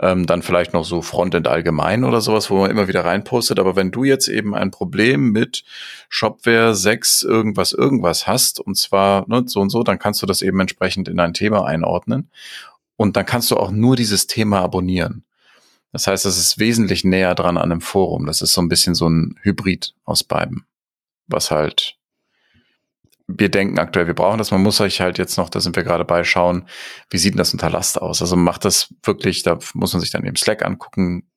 Ähm, dann vielleicht noch so Frontend allgemein oder sowas, wo man immer wieder reinpostet. Aber wenn du jetzt eben ein Problem mit Shopware 6 irgendwas irgendwas hast, und zwar ne, so und so, dann kannst du das eben entsprechend in ein Thema einordnen. Und dann kannst du auch nur dieses Thema abonnieren. Das heißt, es ist wesentlich näher dran an einem Forum. Das ist so ein bisschen so ein Hybrid aus beiden. Was halt wir denken aktuell, wir brauchen das. Man muss euch halt jetzt noch, da sind wir gerade bei, schauen, wie sieht denn das unter Last aus? Also macht das wirklich, da muss man sich dann eben Slack angucken,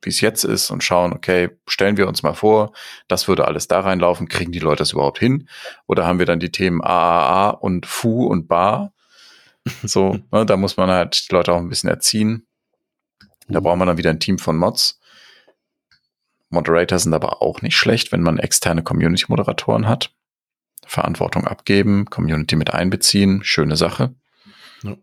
wie es jetzt ist und schauen, okay, stellen wir uns mal vor, das würde alles da reinlaufen, kriegen die Leute das überhaupt hin? Oder haben wir dann die Themen AAA und Fu und Bar? So, <laughs> ne, da muss man halt die Leute auch ein bisschen erziehen. Da braucht man dann wieder ein Team von Mods. Moderator sind aber auch nicht schlecht, wenn man externe Community-Moderatoren hat. Verantwortung abgeben, Community mit einbeziehen, schöne Sache. Ja.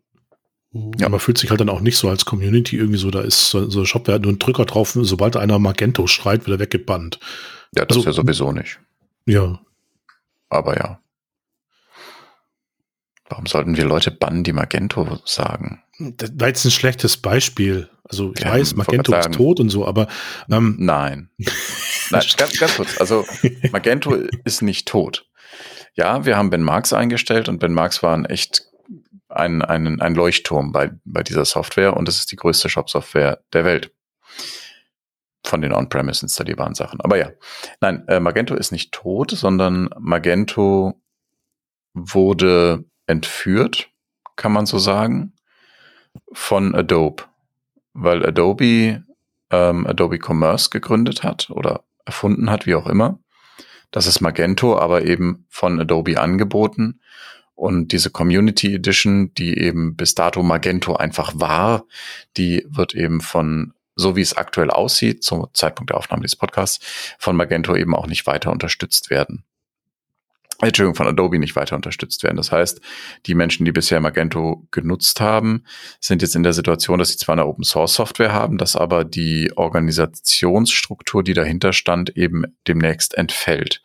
ja. Man fühlt sich halt dann auch nicht so als Community irgendwie so, da ist so, so ein Shop, der hat nur einen Drücker drauf, sobald einer Magento schreit, wird er weggebannt. Ja, das also, ja sowieso nicht. Ja. Aber ja. Warum sollten wir Leute bannen, die Magento sagen? Das war jetzt ein schlechtes Beispiel. Also ich ja, weiß, Magento ist tot und so, aber ähm, nein. <laughs> nein, ganz, ganz kurz. Also <laughs> Magento ist nicht tot. Ja, wir haben Ben Marx eingestellt und Ben Marx war ein echt ein, ein, ein Leuchtturm bei, bei dieser Software und es ist die größte Shop-Software der Welt. Von den On-Premise installierbaren Sachen. Aber ja, nein, äh, Magento ist nicht tot, sondern Magento wurde entführt, kann man so sagen, von Adobe. Weil Adobe ähm, Adobe Commerce gegründet hat oder erfunden hat, wie auch immer. Das ist Magento, aber eben von Adobe angeboten. Und diese Community Edition, die eben bis dato Magento einfach war, die wird eben von, so wie es aktuell aussieht, zum Zeitpunkt der Aufnahme dieses Podcasts, von Magento eben auch nicht weiter unterstützt werden. Entschuldigung, von Adobe nicht weiter unterstützt werden. Das heißt, die Menschen, die bisher Magento genutzt haben, sind jetzt in der Situation, dass sie zwar eine Open Source Software haben, dass aber die Organisationsstruktur, die dahinter stand, eben demnächst entfällt.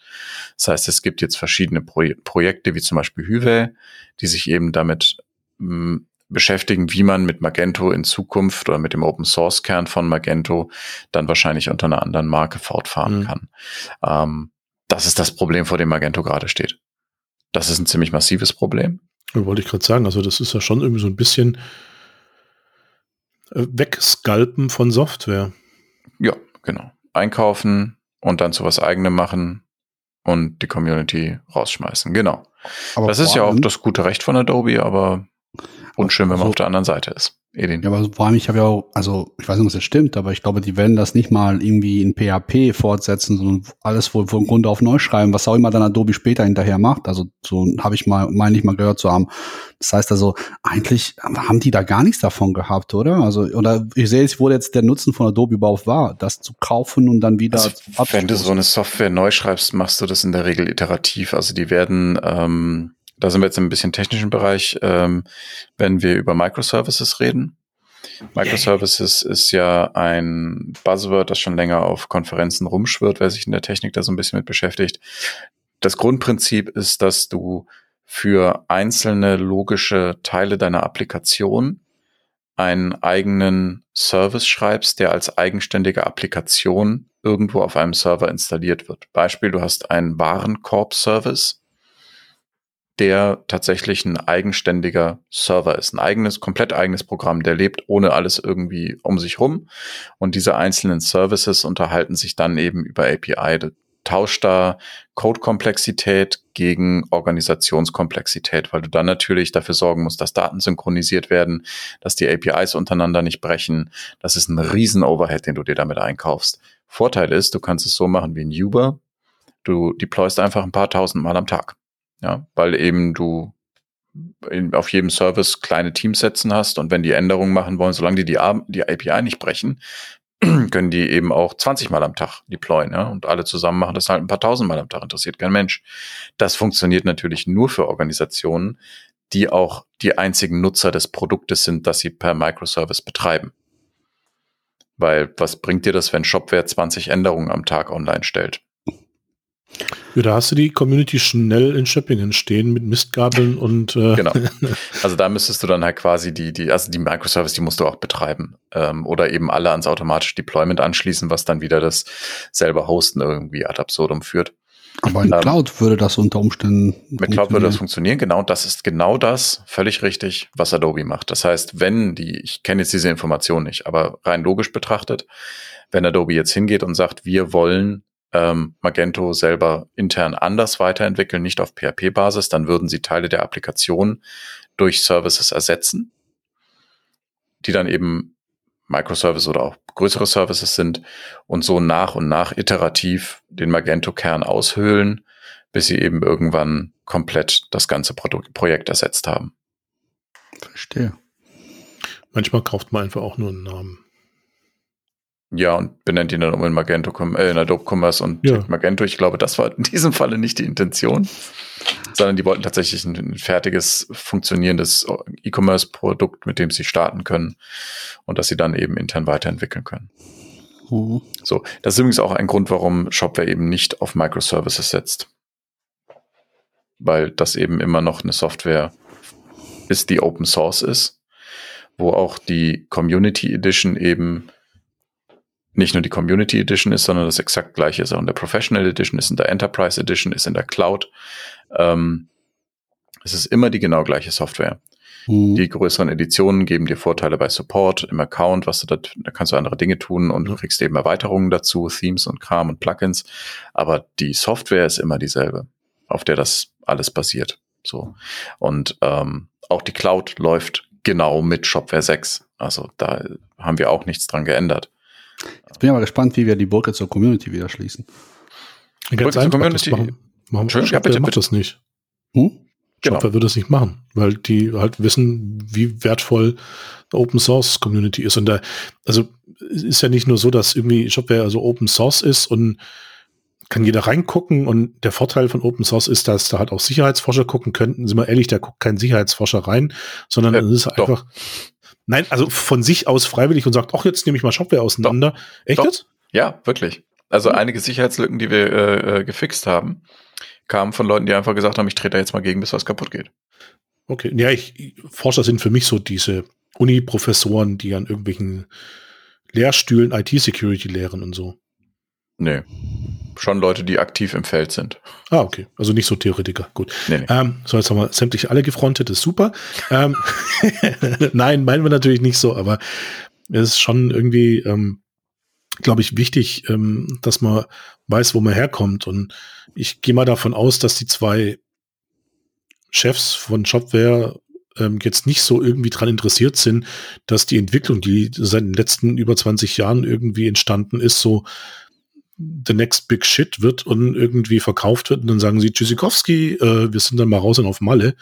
Das heißt, es gibt jetzt verschiedene Pro Projekte, wie zum Beispiel Hyve, die sich eben damit hm, beschäftigen, wie man mit Magento in Zukunft oder mit dem Open Source Kern von Magento dann wahrscheinlich unter einer anderen Marke fortfahren mhm. kann. Ähm, das ist das Problem, vor dem Magento gerade steht. Das ist ein ziemlich massives Problem. Wollte ich gerade sagen, also das ist ja schon irgendwie so ein bisschen äh, Wegskalpen von Software. Ja, genau. Einkaufen und dann zu was eigenem machen und die Community rausschmeißen. Genau. Aber das ist ja auch das gute Recht von Adobe, aber unschön, wenn man also, auf der anderen Seite ist. Edin. Ja, aber vor allem, ich habe ja auch, also ich weiß nicht, ob das stimmt, aber ich glaube, die werden das nicht mal irgendwie in PHP fortsetzen, sondern alles wohl von Grund auf neu schreiben, was auch immer dann Adobe später hinterher macht. Also so habe ich mal, meine ich mal gehört zu haben. Das heißt also, eigentlich haben die da gar nichts davon gehabt, oder? Also, oder ich sehe jetzt, wo jetzt der Nutzen von Adobe überhaupt war, das zu kaufen und dann wieder. Also, wenn du so eine Software neu schreibst, machst du das in der Regel iterativ. Also die werden ähm da sind wir jetzt im bisschen technischen Bereich, ähm, wenn wir über Microservices reden. Microservices ist ja ein Buzzword, das schon länger auf Konferenzen rumschwirrt, wer sich in der Technik da so ein bisschen mit beschäftigt. Das Grundprinzip ist, dass du für einzelne logische Teile deiner Applikation einen eigenen Service schreibst, der als eigenständige Applikation irgendwo auf einem Server installiert wird. Beispiel, du hast einen Warenkorb-Service der tatsächlich ein eigenständiger Server ist, ein eigenes, komplett eigenes Programm, der lebt ohne alles irgendwie um sich rum. Und diese einzelnen Services unterhalten sich dann eben über API. Du tauscht da Code-Komplexität gegen Organisationskomplexität, weil du dann natürlich dafür sorgen musst, dass Daten synchronisiert werden, dass die APIs untereinander nicht brechen. Das ist ein riesen Overhead, den du dir damit einkaufst. Vorteil ist, du kannst es so machen wie ein Uber. Du deployst einfach ein paar tausend Mal am Tag. Ja, weil eben du in, auf jedem Service kleine Teams setzen hast und wenn die Änderungen machen wollen, solange die die, die API nicht brechen, <clears throat> können die eben auch 20 Mal am Tag deployen, ja, und alle zusammen machen das halt ein paar tausend Mal am Tag, interessiert kein Mensch. Das funktioniert natürlich nur für Organisationen, die auch die einzigen Nutzer des Produktes sind, das sie per Microservice betreiben. Weil was bringt dir das, wenn Shopware 20 Änderungen am Tag online stellt? Ja, da hast du die Community schnell in Schöppingen stehen mit Mistgabeln und äh genau. <laughs> Also da müsstest du dann halt quasi die, die, also die Microservice, die musst du auch betreiben. Ähm, oder eben alle ans automatische Deployment anschließen, was dann wieder das selber Hosten irgendwie ad absurdum führt. Aber in ähm, Cloud würde das unter Umständen. Mit Cloud würde das funktionieren, genau. Das ist genau das, völlig richtig, was Adobe macht. Das heißt, wenn die, ich kenne jetzt diese Information nicht, aber rein logisch betrachtet, wenn Adobe jetzt hingeht und sagt, wir wollen ähm, Magento selber intern anders weiterentwickeln, nicht auf PHP-Basis, dann würden sie Teile der Applikation durch Services ersetzen, die dann eben Microservice oder auch größere Services sind und so nach und nach iterativ den Magento-Kern aushöhlen, bis sie eben irgendwann komplett das ganze Produkt, Projekt ersetzt haben. Verstehe. Manchmal kauft man einfach auch nur einen Namen. Ja, und benennt ihn dann um in Magento, äh, in Adobe Commerce und Ja. Magento. Ich glaube, das war in diesem Falle nicht die Intention, sondern die wollten tatsächlich ein, ein fertiges, funktionierendes E-Commerce-Produkt, mit dem sie starten können und das sie dann eben intern weiterentwickeln können. Mhm. So, das ist übrigens auch ein Grund, warum Shopware eben nicht auf Microservices setzt. Weil das eben immer noch eine Software ist, die Open Source ist, wo auch die Community Edition eben nicht nur die Community Edition ist, sondern das exakt gleiche ist auch in der Professional Edition, ist in der Enterprise Edition, ist in der Cloud. Ähm, es ist immer die genau gleiche Software. Mhm. Die größeren Editionen geben dir Vorteile bei Support, im Account, was du da, da kannst du andere Dinge tun und du kriegst eben Erweiterungen dazu, Themes und Kram und Plugins. Aber die Software ist immer dieselbe, auf der das alles basiert. So. Und ähm, auch die Cloud läuft genau mit Shopware 6. Also da haben wir auch nichts dran geändert. Jetzt bin ich aber gespannt, wie wir die Brücke zur Community wieder schließen. Ganz zur einfach, Community. das machen, machen Entschuldigung, ja, Shopware bitte, macht bitte. das nicht. Hm? Genau. Shopware würde es nicht machen, weil die halt wissen, wie wertvoll Open Source Community ist. Und da, also es ist ja nicht nur so, dass irgendwie Shopware also Open Source ist und kann jeder reingucken und der Vorteil von Open Source ist, dass da halt auch Sicherheitsforscher gucken könnten. Sind wir ehrlich, da guckt kein Sicherheitsforscher rein, sondern Äh, es ist doch. einfach, nein, also von sich aus freiwillig und sagt, ach, jetzt nehme ich mal Shopware auseinander. Echt Doch. jetzt? Ja, wirklich. Also einige Sicherheitslücken, die wir äh, äh, gefixt haben, kamen von Leuten, die einfach gesagt haben, ich trete da jetzt mal gegen, bis was kaputt geht. Okay, ja, ich, Forscher sind für mich so diese Uni-Professoren, die an irgendwelchen Lehrstühlen IT-Security lehren und so. Nee. Schon Leute, die aktiv im Feld sind. Ah, okay. Also nicht so Theoretiker. Gut. Nee, nee. Ähm, so, jetzt haben wir sämtlich alle gefrontet, ist super. Ähm, <laughs> Nein, meinen wir natürlich nicht so, aber es ist schon irgendwie, ähm, glaube ich, wichtig, ähm, dass man weiß, wo man herkommt. Und ich gehe mal davon aus, dass die zwei Chefs von Shopware ähm, jetzt nicht so irgendwie dran interessiert sind, dass die Entwicklung, die seit den letzten über 20 Jahren irgendwie entstanden ist, so the next big shit wird und irgendwie verkauft wird und dann sagen sie Tschüssikowski, äh, wir sind dann mal raus und auf Malle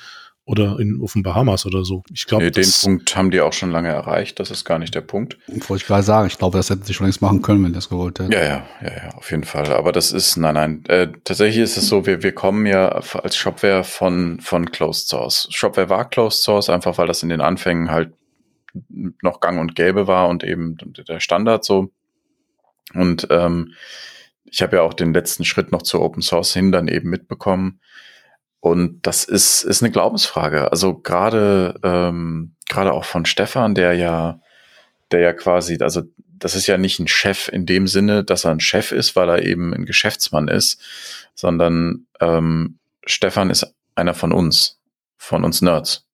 oder in, auf den Bahamas oder so. Ich glaube, Nee, den Punkt haben die auch schon lange erreicht. Das ist gar nicht der Punkt. Wollte ich gerade sagen, ich glaube, das hätten sie schon längst machen können, wenn das gewollt hätten. Ja, ja, ja, ja, auf jeden Fall. Aber das ist, nein, nein. Äh, tatsächlich ist es so, wir, wir kommen ja als Shopware von, von Closed Source. Shopware war Closed Source, einfach weil das in den Anfängen halt noch gang und gäbe war und eben der Standard so. Und ähm, ich habe ja auch den letzten Schritt noch zu Open Source hin dann eben mitbekommen. Und das ist, ist eine Glaubensfrage. Also gerade ähm, gerade auch von Stefan, der ja, der ja quasi, also das ist ja nicht ein Chef in dem Sinne, dass er ein Chef ist, weil er eben ein Geschäftsmann ist, sondern ähm, Stefan ist einer von uns, von uns Nerds.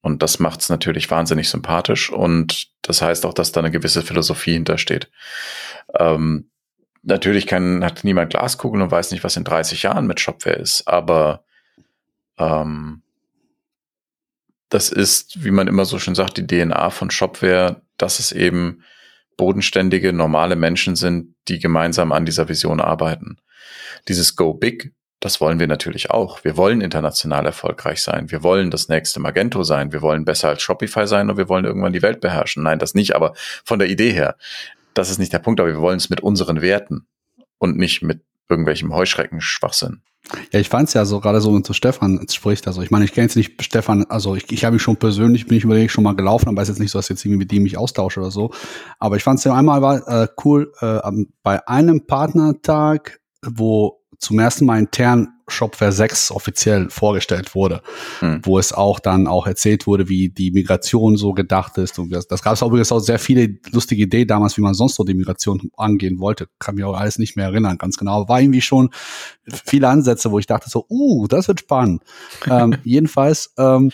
Und das macht es natürlich wahnsinnig sympathisch und das heißt auch, dass da eine gewisse Philosophie hintersteht. Ähm, natürlich kann, hat niemand Glaskugeln und weiß nicht, was in 30 Jahren mit Shopware ist, aber ähm, das ist, wie man immer so schön sagt, die DNA von Shopware, dass es eben bodenständige, normale Menschen sind, die gemeinsam an dieser Vision arbeiten. Dieses Go Big, das wollen wir natürlich auch. Wir wollen international erfolgreich sein. Wir wollen das nächste Magento sein. Wir wollen besser als Shopify sein und wir wollen irgendwann die Welt beherrschen. Nein, das nicht, aber von der Idee her, das ist nicht der Punkt, aber wir wollen es mit unseren Werten und nicht mit irgendwelchem Heuschrecken-Schwachsinn. Ja, ich fand es ja so gerade so, wenn du Stefan spricht. Also ich meine, ich kenne jetzt nicht Stefan, also ich, ich habe ihn schon persönlich, bin ich über den schon mal gelaufen, aber es ist jetzt nicht so, dass ich jetzt irgendwie mit dem mich austausche oder so. Aber ich fand es ja einmal war äh, cool, äh, bei einem Partnertag, wo zum ersten Mal intern Shopware 6 offiziell vorgestellt wurde, Hm. wo es auch dann auch erzählt wurde, wie die Migration so gedacht ist. Und das, das gab es übrigens auch sehr viele lustige Ideen damals, wie man sonst so die Migration angehen wollte. Kann mich auch alles nicht mehr erinnern, ganz genau. War irgendwie schon viele Ansätze, wo ich dachte so, uh, das wird spannend. ähm, <laughs> jedenfalls, ähm,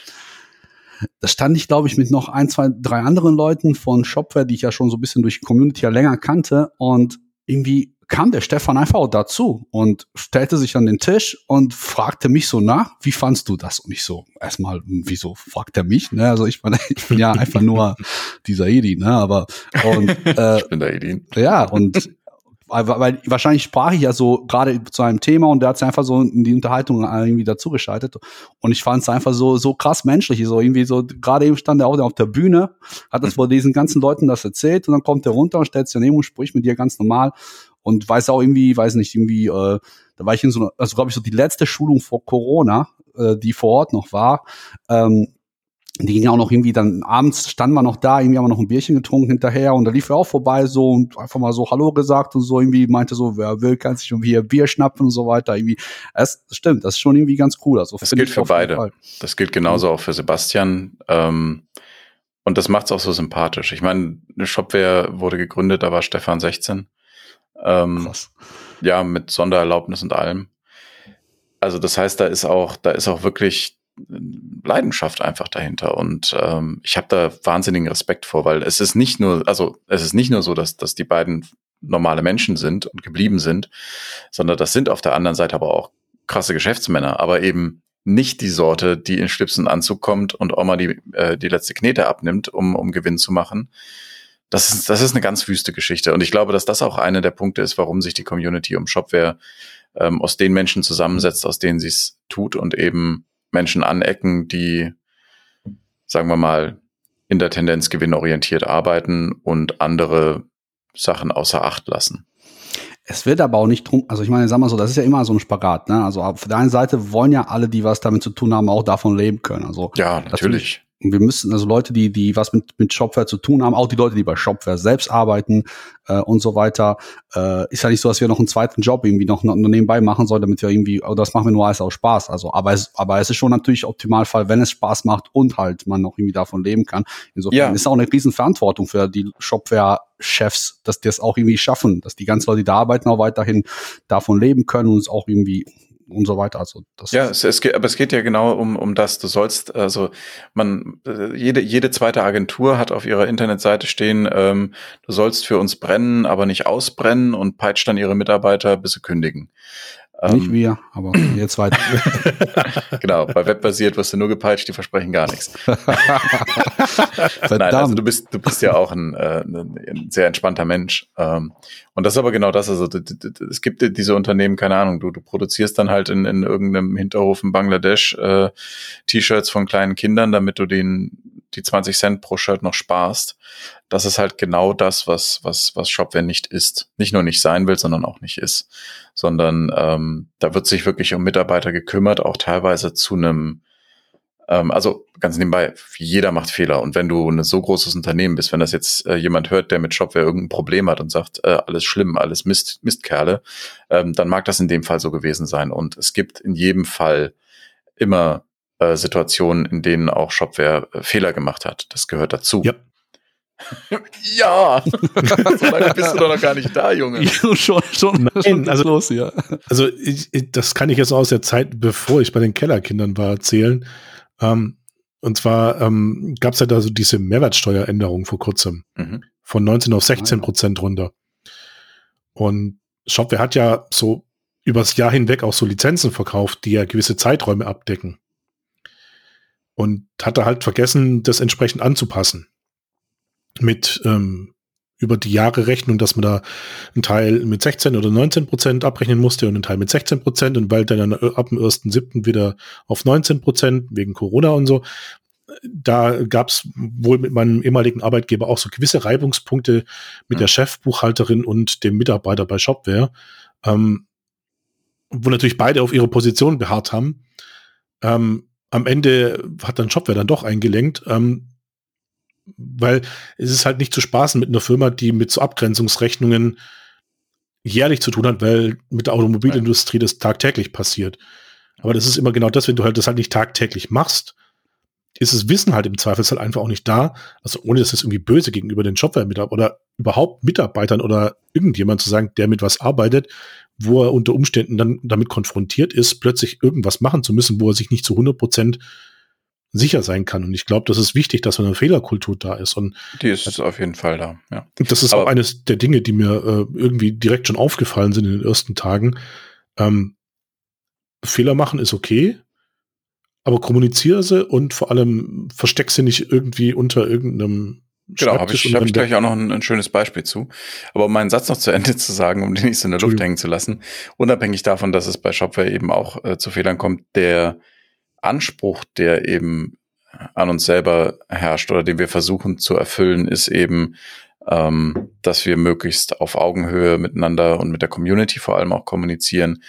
da stand ich, glaube ich, mit noch ein, zwei, drei anderen Leuten von Shopware, die ich ja schon so ein bisschen durch die Community ja länger kannte und irgendwie kam der Stefan einfach auch dazu und stellte sich an den Tisch und fragte mich so nach, wie fandst du das? Und ich so, erstmal, wieso fragt er mich? Ne? Also ich bin, <laughs> ich bin ja einfach nur dieser Edin, ne? Aber und <laughs> äh, ich bin der Edin. Ja, und weil wahrscheinlich sprach ich ja so gerade zu einem Thema und der hat sich einfach so in die Unterhaltung irgendwie dazugeschaltet und ich fand es einfach so so krass menschlich, so irgendwie so gerade eben stand er auch auf der Bühne, hat das mhm. vor diesen ganzen Leuten das erzählt und dann kommt er runter und stellt sich daneben und spricht mit dir ganz normal und weiß auch irgendwie, weiß nicht, irgendwie, äh, da war ich in so einer, also glaube ich so die letzte Schulung vor Corona, äh, die vor Ort noch war. Ähm, die ging auch noch irgendwie dann abends standen wir noch da, irgendwie haben wir noch ein Bierchen getrunken hinterher und da lief er auch vorbei so und einfach mal so Hallo gesagt und so irgendwie meinte so, wer will, kann sich irgendwie Bier schnappen und so weiter. Irgendwie, es stimmt, das ist schon irgendwie ganz cool. Also das gilt für beide. Das gilt genauso mhm. auch für Sebastian. Ähm, und das macht es auch so sympathisch. Ich meine, eine Shopware wurde gegründet, da war Stefan 16. Ähm, Krass. Ja, mit Sondererlaubnis und allem. Also das heißt, da ist auch, da ist auch wirklich Leidenschaft einfach dahinter und ähm, ich habe da wahnsinnigen Respekt vor, weil es ist nicht nur, also es ist nicht nur so, dass, dass die beiden normale Menschen sind und geblieben sind, sondern das sind auf der anderen Seite aber auch krasse Geschäftsmänner, aber eben nicht die Sorte, die in Schlipsen Anzug kommt und auch mal die, äh, die letzte Knete abnimmt, um, um Gewinn zu machen. Das ist, das ist eine ganz wüste Geschichte. Und ich glaube, dass das auch einer der Punkte ist, warum sich die Community um Shopware ähm, aus den Menschen zusammensetzt, aus denen sie es tut und eben Menschen anecken, die, sagen wir mal, in der Tendenz gewinnorientiert arbeiten und andere Sachen außer Acht lassen. Es wird aber auch nicht drum, also ich meine, sag mal so, das ist ja immer so ein Spagat, ne? Also auf der einen Seite wollen ja alle, die was damit zu tun haben, auch davon leben können. Also ja, natürlich. Und wir müssen, also Leute, die, die was mit, mit Shopware zu tun haben, auch die Leute, die bei Shopware selbst arbeiten äh, und so weiter, äh, ist ja nicht so, dass wir noch einen zweiten Job irgendwie noch, noch nebenbei machen sollen, damit wir irgendwie, das machen wir nur alles aus Spaß. Also, aber es, aber es ist schon natürlich Optimalfall, wenn es Spaß macht und halt man noch irgendwie davon leben kann. Insofern ja. ist auch eine riesen Verantwortung für die Shopware-Chefs, dass die es auch irgendwie schaffen, dass die ganzen Leute, die da arbeiten, auch weiterhin davon leben können und es auch irgendwie und so weiter. Also das ja, es, es geht, aber es geht ja genau um, um das. Du sollst, also man, jede, jede zweite Agentur hat auf ihrer Internetseite stehen, ähm, du sollst für uns brennen, aber nicht ausbrennen und peitscht dann ihre Mitarbeiter, bis sie kündigen. Nicht ähm, wir, aber <clears throat> jetzt weiter. <laughs> genau, bei webbasiert wirst du nur gepeitscht, die versprechen gar nichts. <laughs> Nein, also du bist, du bist ja auch ein, äh, ein sehr entspannter Mensch. Ähm, und das ist aber genau das. Also es gibt diese Unternehmen, keine Ahnung, du, du produzierst dann halt in, in irgendeinem Hinterhof in Bangladesch äh, T-Shirts von kleinen Kindern, damit du den die 20 Cent pro Shirt noch sparst. Das ist halt genau das, was, was, was Shopware nicht ist. Nicht nur nicht sein will, sondern auch nicht ist. Sondern ähm, da wird sich wirklich um Mitarbeiter gekümmert, auch teilweise zu einem, also ganz nebenbei, jeder macht Fehler. Und wenn du ein so großes Unternehmen bist, wenn das jetzt äh, jemand hört, der mit Shopware irgendein Problem hat und sagt, äh, alles schlimm, alles Mist, Mistkerle, ähm, dann mag das in dem Fall so gewesen sein. Und es gibt in jedem Fall immer äh, Situationen, in denen auch Shopware äh, Fehler gemacht hat. Das gehört dazu. Ja. <laughs> ja, <laughs> so lange bist du doch noch gar nicht da, Junge. schon, schon, Nein, schon also, los hier. Also ich, ich, das kann ich jetzt aus der Zeit, bevor ich bei den Kellerkindern war, erzählen. Ähm, und zwar ähm, gab es ja da so diese Mehrwertsteueränderung vor kurzem. Mhm. Von 19 auf 16 Prozent runter. Und Shopware hat ja so übers Jahr hinweg auch so Lizenzen verkauft, die ja gewisse Zeiträume abdecken und hatte halt vergessen, das entsprechend anzupassen. Mit ähm, über die Jahre Rechnung, dass man da einen Teil mit 16 oder 19 Prozent abrechnen musste und einen Teil mit 16 Prozent und weil dann ab dem 1.7. wieder auf 19 Prozent wegen Corona und so. Da gab es wohl mit meinem ehemaligen Arbeitgeber auch so gewisse Reibungspunkte mit mhm. der Chefbuchhalterin und dem Mitarbeiter bei Shopware, ähm, wo natürlich beide auf ihre Position beharrt haben. Ähm, am Ende hat dann Shopware dann doch eingelenkt, ähm, weil es ist halt nicht zu spaßen mit einer Firma, die mit so Abgrenzungsrechnungen jährlich zu tun hat, weil mit der Automobilindustrie das tagtäglich passiert. Aber das ist immer genau das, wenn du halt das halt nicht tagtäglich machst, ist das Wissen halt im Zweifelsfall einfach auch nicht da. Also ohne dass das irgendwie böse gegenüber den Shopware mitarbeitern oder überhaupt Mitarbeitern oder irgendjemand zu sagen, der mit was arbeitet, wo er unter Umständen dann damit konfrontiert ist, plötzlich irgendwas machen zu müssen, wo er sich nicht zu 100 Prozent sicher sein kann. Und ich glaube, das ist wichtig, dass eine Fehlerkultur da ist. Und die ist auf jeden Fall da. Ja. Das ist Aber auch eines der Dinge, die mir äh, irgendwie direkt schon aufgefallen sind in den ersten Tagen. Ähm, Fehler machen ist okay, aber kommuniziere sie und vor allem versteck sie nicht irgendwie unter irgendeinem Genau, habe ich, hab ich gleich auch noch ein, ein, schönes Beispiel zu. Aber um meinen Satz noch zu Ende zu sagen, um den nicht so in der Luft hängen zu lassen, unabhängig davon, dass es bei Shopware eben auch äh, zu Fehlern kommt, der Anspruch, der eben an uns selber herrscht oder den wir versuchen zu erfüllen, ist eben, ähm, dass wir möglichst auf Augenhöhe miteinander und mit der Community vor allem auch kommunizieren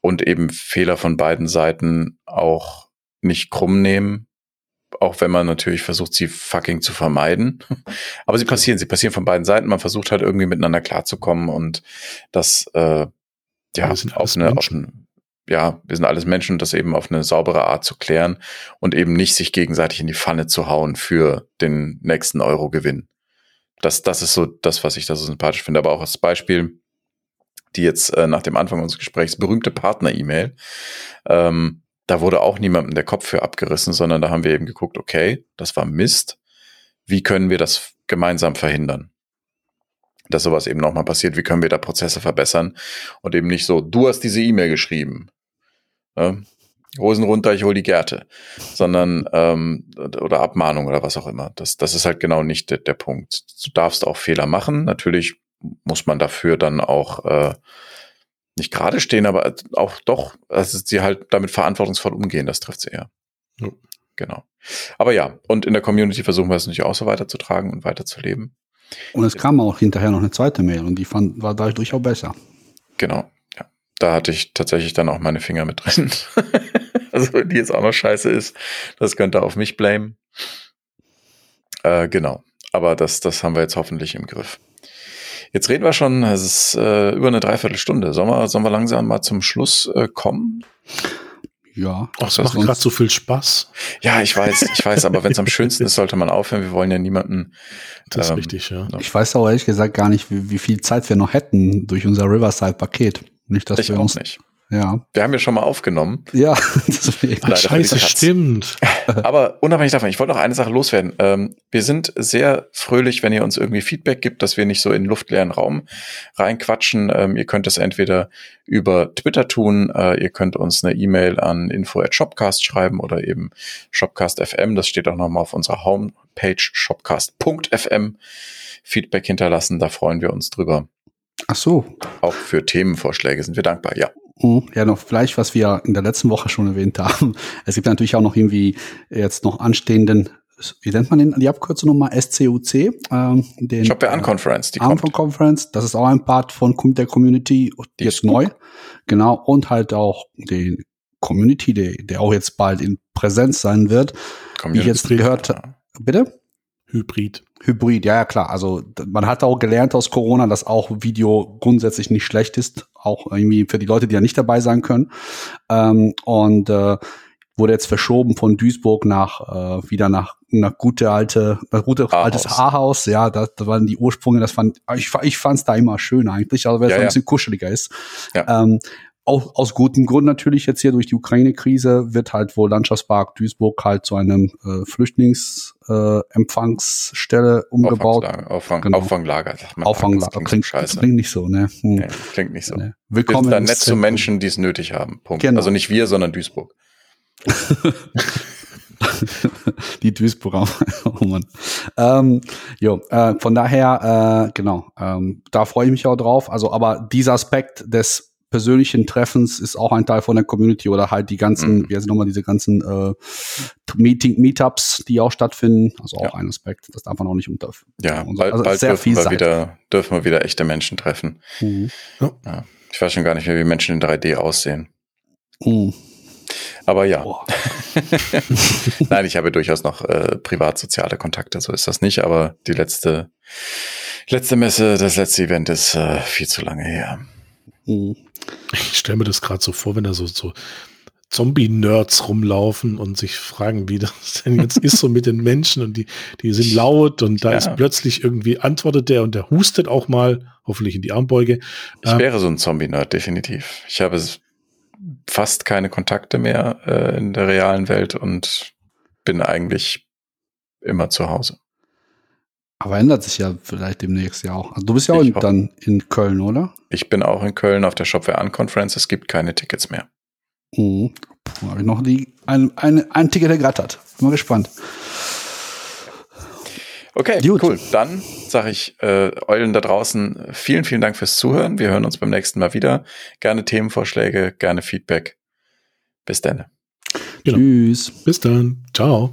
und eben Fehler von beiden Seiten auch nicht krumm nehmen, auch wenn man natürlich versucht, sie fucking zu vermeiden. <laughs> Aber sie passieren, sie passieren von beiden Seiten. Man versucht halt irgendwie miteinander klarzukommen und das äh, ja auf eine, auf eine, ja, wir sind alles Menschen das eben auf eine saubere Art zu klären und eben nicht sich gegenseitig in die Pfanne zu hauen für den nächsten Euro-Gewinn. Das, das ist so das, was ich da so sympathisch finde. Aber auch als Beispiel, die jetzt äh, nach dem Anfang unseres Gesprächs berühmte Partner-E-Mail. Ähm, da wurde auch niemandem der Kopf für abgerissen, sondern da haben wir eben geguckt, okay, das war Mist. Wie können wir das gemeinsam verhindern? Dass sowas eben nochmal passiert. Wie können wir da Prozesse verbessern? Und eben nicht so, du hast diese E-Mail geschrieben. Ne? Hosen runter, ich hol die Gerte. Sondern, ähm, oder Abmahnung oder was auch immer. Das, das ist halt genau nicht der, der Punkt. Du darfst auch Fehler machen. Natürlich muss man dafür dann auch äh, nicht gerade stehen, aber auch doch, also sie halt damit verantwortungsvoll umgehen, das trifft sie eher. Ja. Genau. Aber ja, und in der Community versuchen wir es natürlich auch so weiterzutragen und weiterzuleben. Und es kam auch hinterher noch eine zweite Mail und die fand, war dadurch auch besser. Genau, ja. Da hatte ich tatsächlich dann auch meine Finger mit drin. <laughs> also, die jetzt auch noch scheiße ist, das könnte auf mich blamen. Äh, genau. Aber das, das haben wir jetzt hoffentlich im Griff. Jetzt reden wir schon, es ist äh, über eine Dreiviertelstunde. Sollen wir, sollen wir langsam mal zum Schluss äh, kommen? Ja. Ach, das macht gerade so viel Spaß. Ja, ich weiß, ich weiß, aber wenn es am schönsten ist, sollte man aufhören. Wir wollen ja niemanden. Das ähm, ist richtig, ja. Ich weiß auch ehrlich gesagt gar nicht, wie, wie viel Zeit wir noch hätten durch unser Riverside-Paket. Nicht, dass ich wir uns nicht. Ja. Wir haben ja schon mal aufgenommen. Ja, <laughs> deswegen. Ach, scheiße, stimmt. <laughs> Aber unabhängig davon, ich wollte noch eine Sache loswerden. Ähm, wir sind sehr fröhlich, wenn ihr uns irgendwie Feedback gibt, dass wir nicht so in luftleeren Raum reinquatschen. Ähm, ihr könnt es entweder über Twitter tun, äh, ihr könnt uns eine E-Mail an info at shopcast schreiben oder eben shopcast.fm. Das steht auch nochmal auf unserer Homepage shopcast.fm. Feedback hinterlassen, da freuen wir uns drüber. Ach so. Auch für Themenvorschläge sind wir dankbar, ja. Mhm. Ja, noch vielleicht, was wir in der letzten Woche schon erwähnt haben. <laughs> Es gibt natürlich auch noch irgendwie jetzt noch anstehenden, wie nennt man den, die Abkürzung nochmal? SCUC. Ähm, den, Shopware Unconference, die Unconference. Das ist auch ein Part von der Community, die jetzt neu. Genau. Und halt auch den Community Day, der auch jetzt bald in Präsenz sein wird. Community wie ich jetzt gehört, ja. bitte? Hybrid. Hybrid, ja, ja, klar. Also man hat auch gelernt aus Corona, dass auch Video grundsätzlich nicht schlecht ist, auch irgendwie für die Leute, die ja nicht dabei sein können. Ähm, und äh, wurde jetzt verschoben von Duisburg nach äh, wieder nach nach gute alte gute altes Haarhaus. Ja, das, das waren die Ursprünge. Das fand ich ich fand's da immer schön eigentlich, also weil es ja, ein bisschen kuscheliger ist. Ja. Ähm, auch aus gutem Grund natürlich jetzt hier durch die Ukraine-Krise wird halt wohl Landschaftspark Duisburg halt zu einem äh, Flüchtlingsempfangsstelle äh, umgebaut. Auffang, genau. Auffanglager, sagt man. Auffanglager klingt, scheiße. klingt nicht so, ne? Hm. Nee, klingt nicht so. Nee. Willkommen. Wir sind da nett zu Menschen, die es nötig haben. Punkt. Genau. Also nicht wir, sondern Duisburg. <laughs> die Duisburger. <laughs> oh Mann. Ähm, jo, äh, von daher, äh, genau, ähm, da freue ich mich auch drauf. Also, aber dieser Aspekt des persönlichen Treffens ist auch ein Teil von der Community oder halt die ganzen, mhm. wie heißt nochmal, diese ganzen äh, Meeting, Meetups, die auch stattfinden. Also auch ja. ein Aspekt, das darf man auch nicht unter. Ja, so. bald, also bald dürfen, wir wieder, dürfen wir wieder echte Menschen treffen. Mhm. Ja. Ich weiß schon gar nicht mehr, wie Menschen in 3D aussehen. Mhm. Aber ja. <laughs> <laughs> Nein, ich habe durchaus noch äh, privat-soziale Kontakte, so ist das nicht, aber die letzte, letzte Messe, das letzte Event ist äh, viel zu lange her. Mhm. Ich stelle mir das gerade so vor, wenn da so, so Zombie-Nerds rumlaufen und sich fragen, wie das denn jetzt ist so mit den Menschen und die, die sind laut und da ja. ist plötzlich irgendwie antwortet der und der hustet auch mal, hoffentlich in die Armbeuge. Ich ähm, wäre so ein Zombie-Nerd, definitiv. Ich habe fast keine Kontakte mehr äh, in der realen Welt und bin eigentlich immer zu Hause. Aber ändert sich ja vielleicht demnächst ja auch. Also du bist ja auch in, dann in Köln, oder? Ich bin auch in Köln auf der Shopware An Conference. Es gibt keine Tickets mehr. Mhm. Habe ich noch die, ein, ein, ein Ticket ergattert. Bin mal gespannt. Okay, Gut. cool. Dann sage ich äh, Eulen da draußen vielen, vielen Dank fürs Zuhören. Wir hören uns beim nächsten Mal wieder. Gerne Themenvorschläge, gerne Feedback. Bis dann. Genau. Tschüss. Bis dann. Ciao.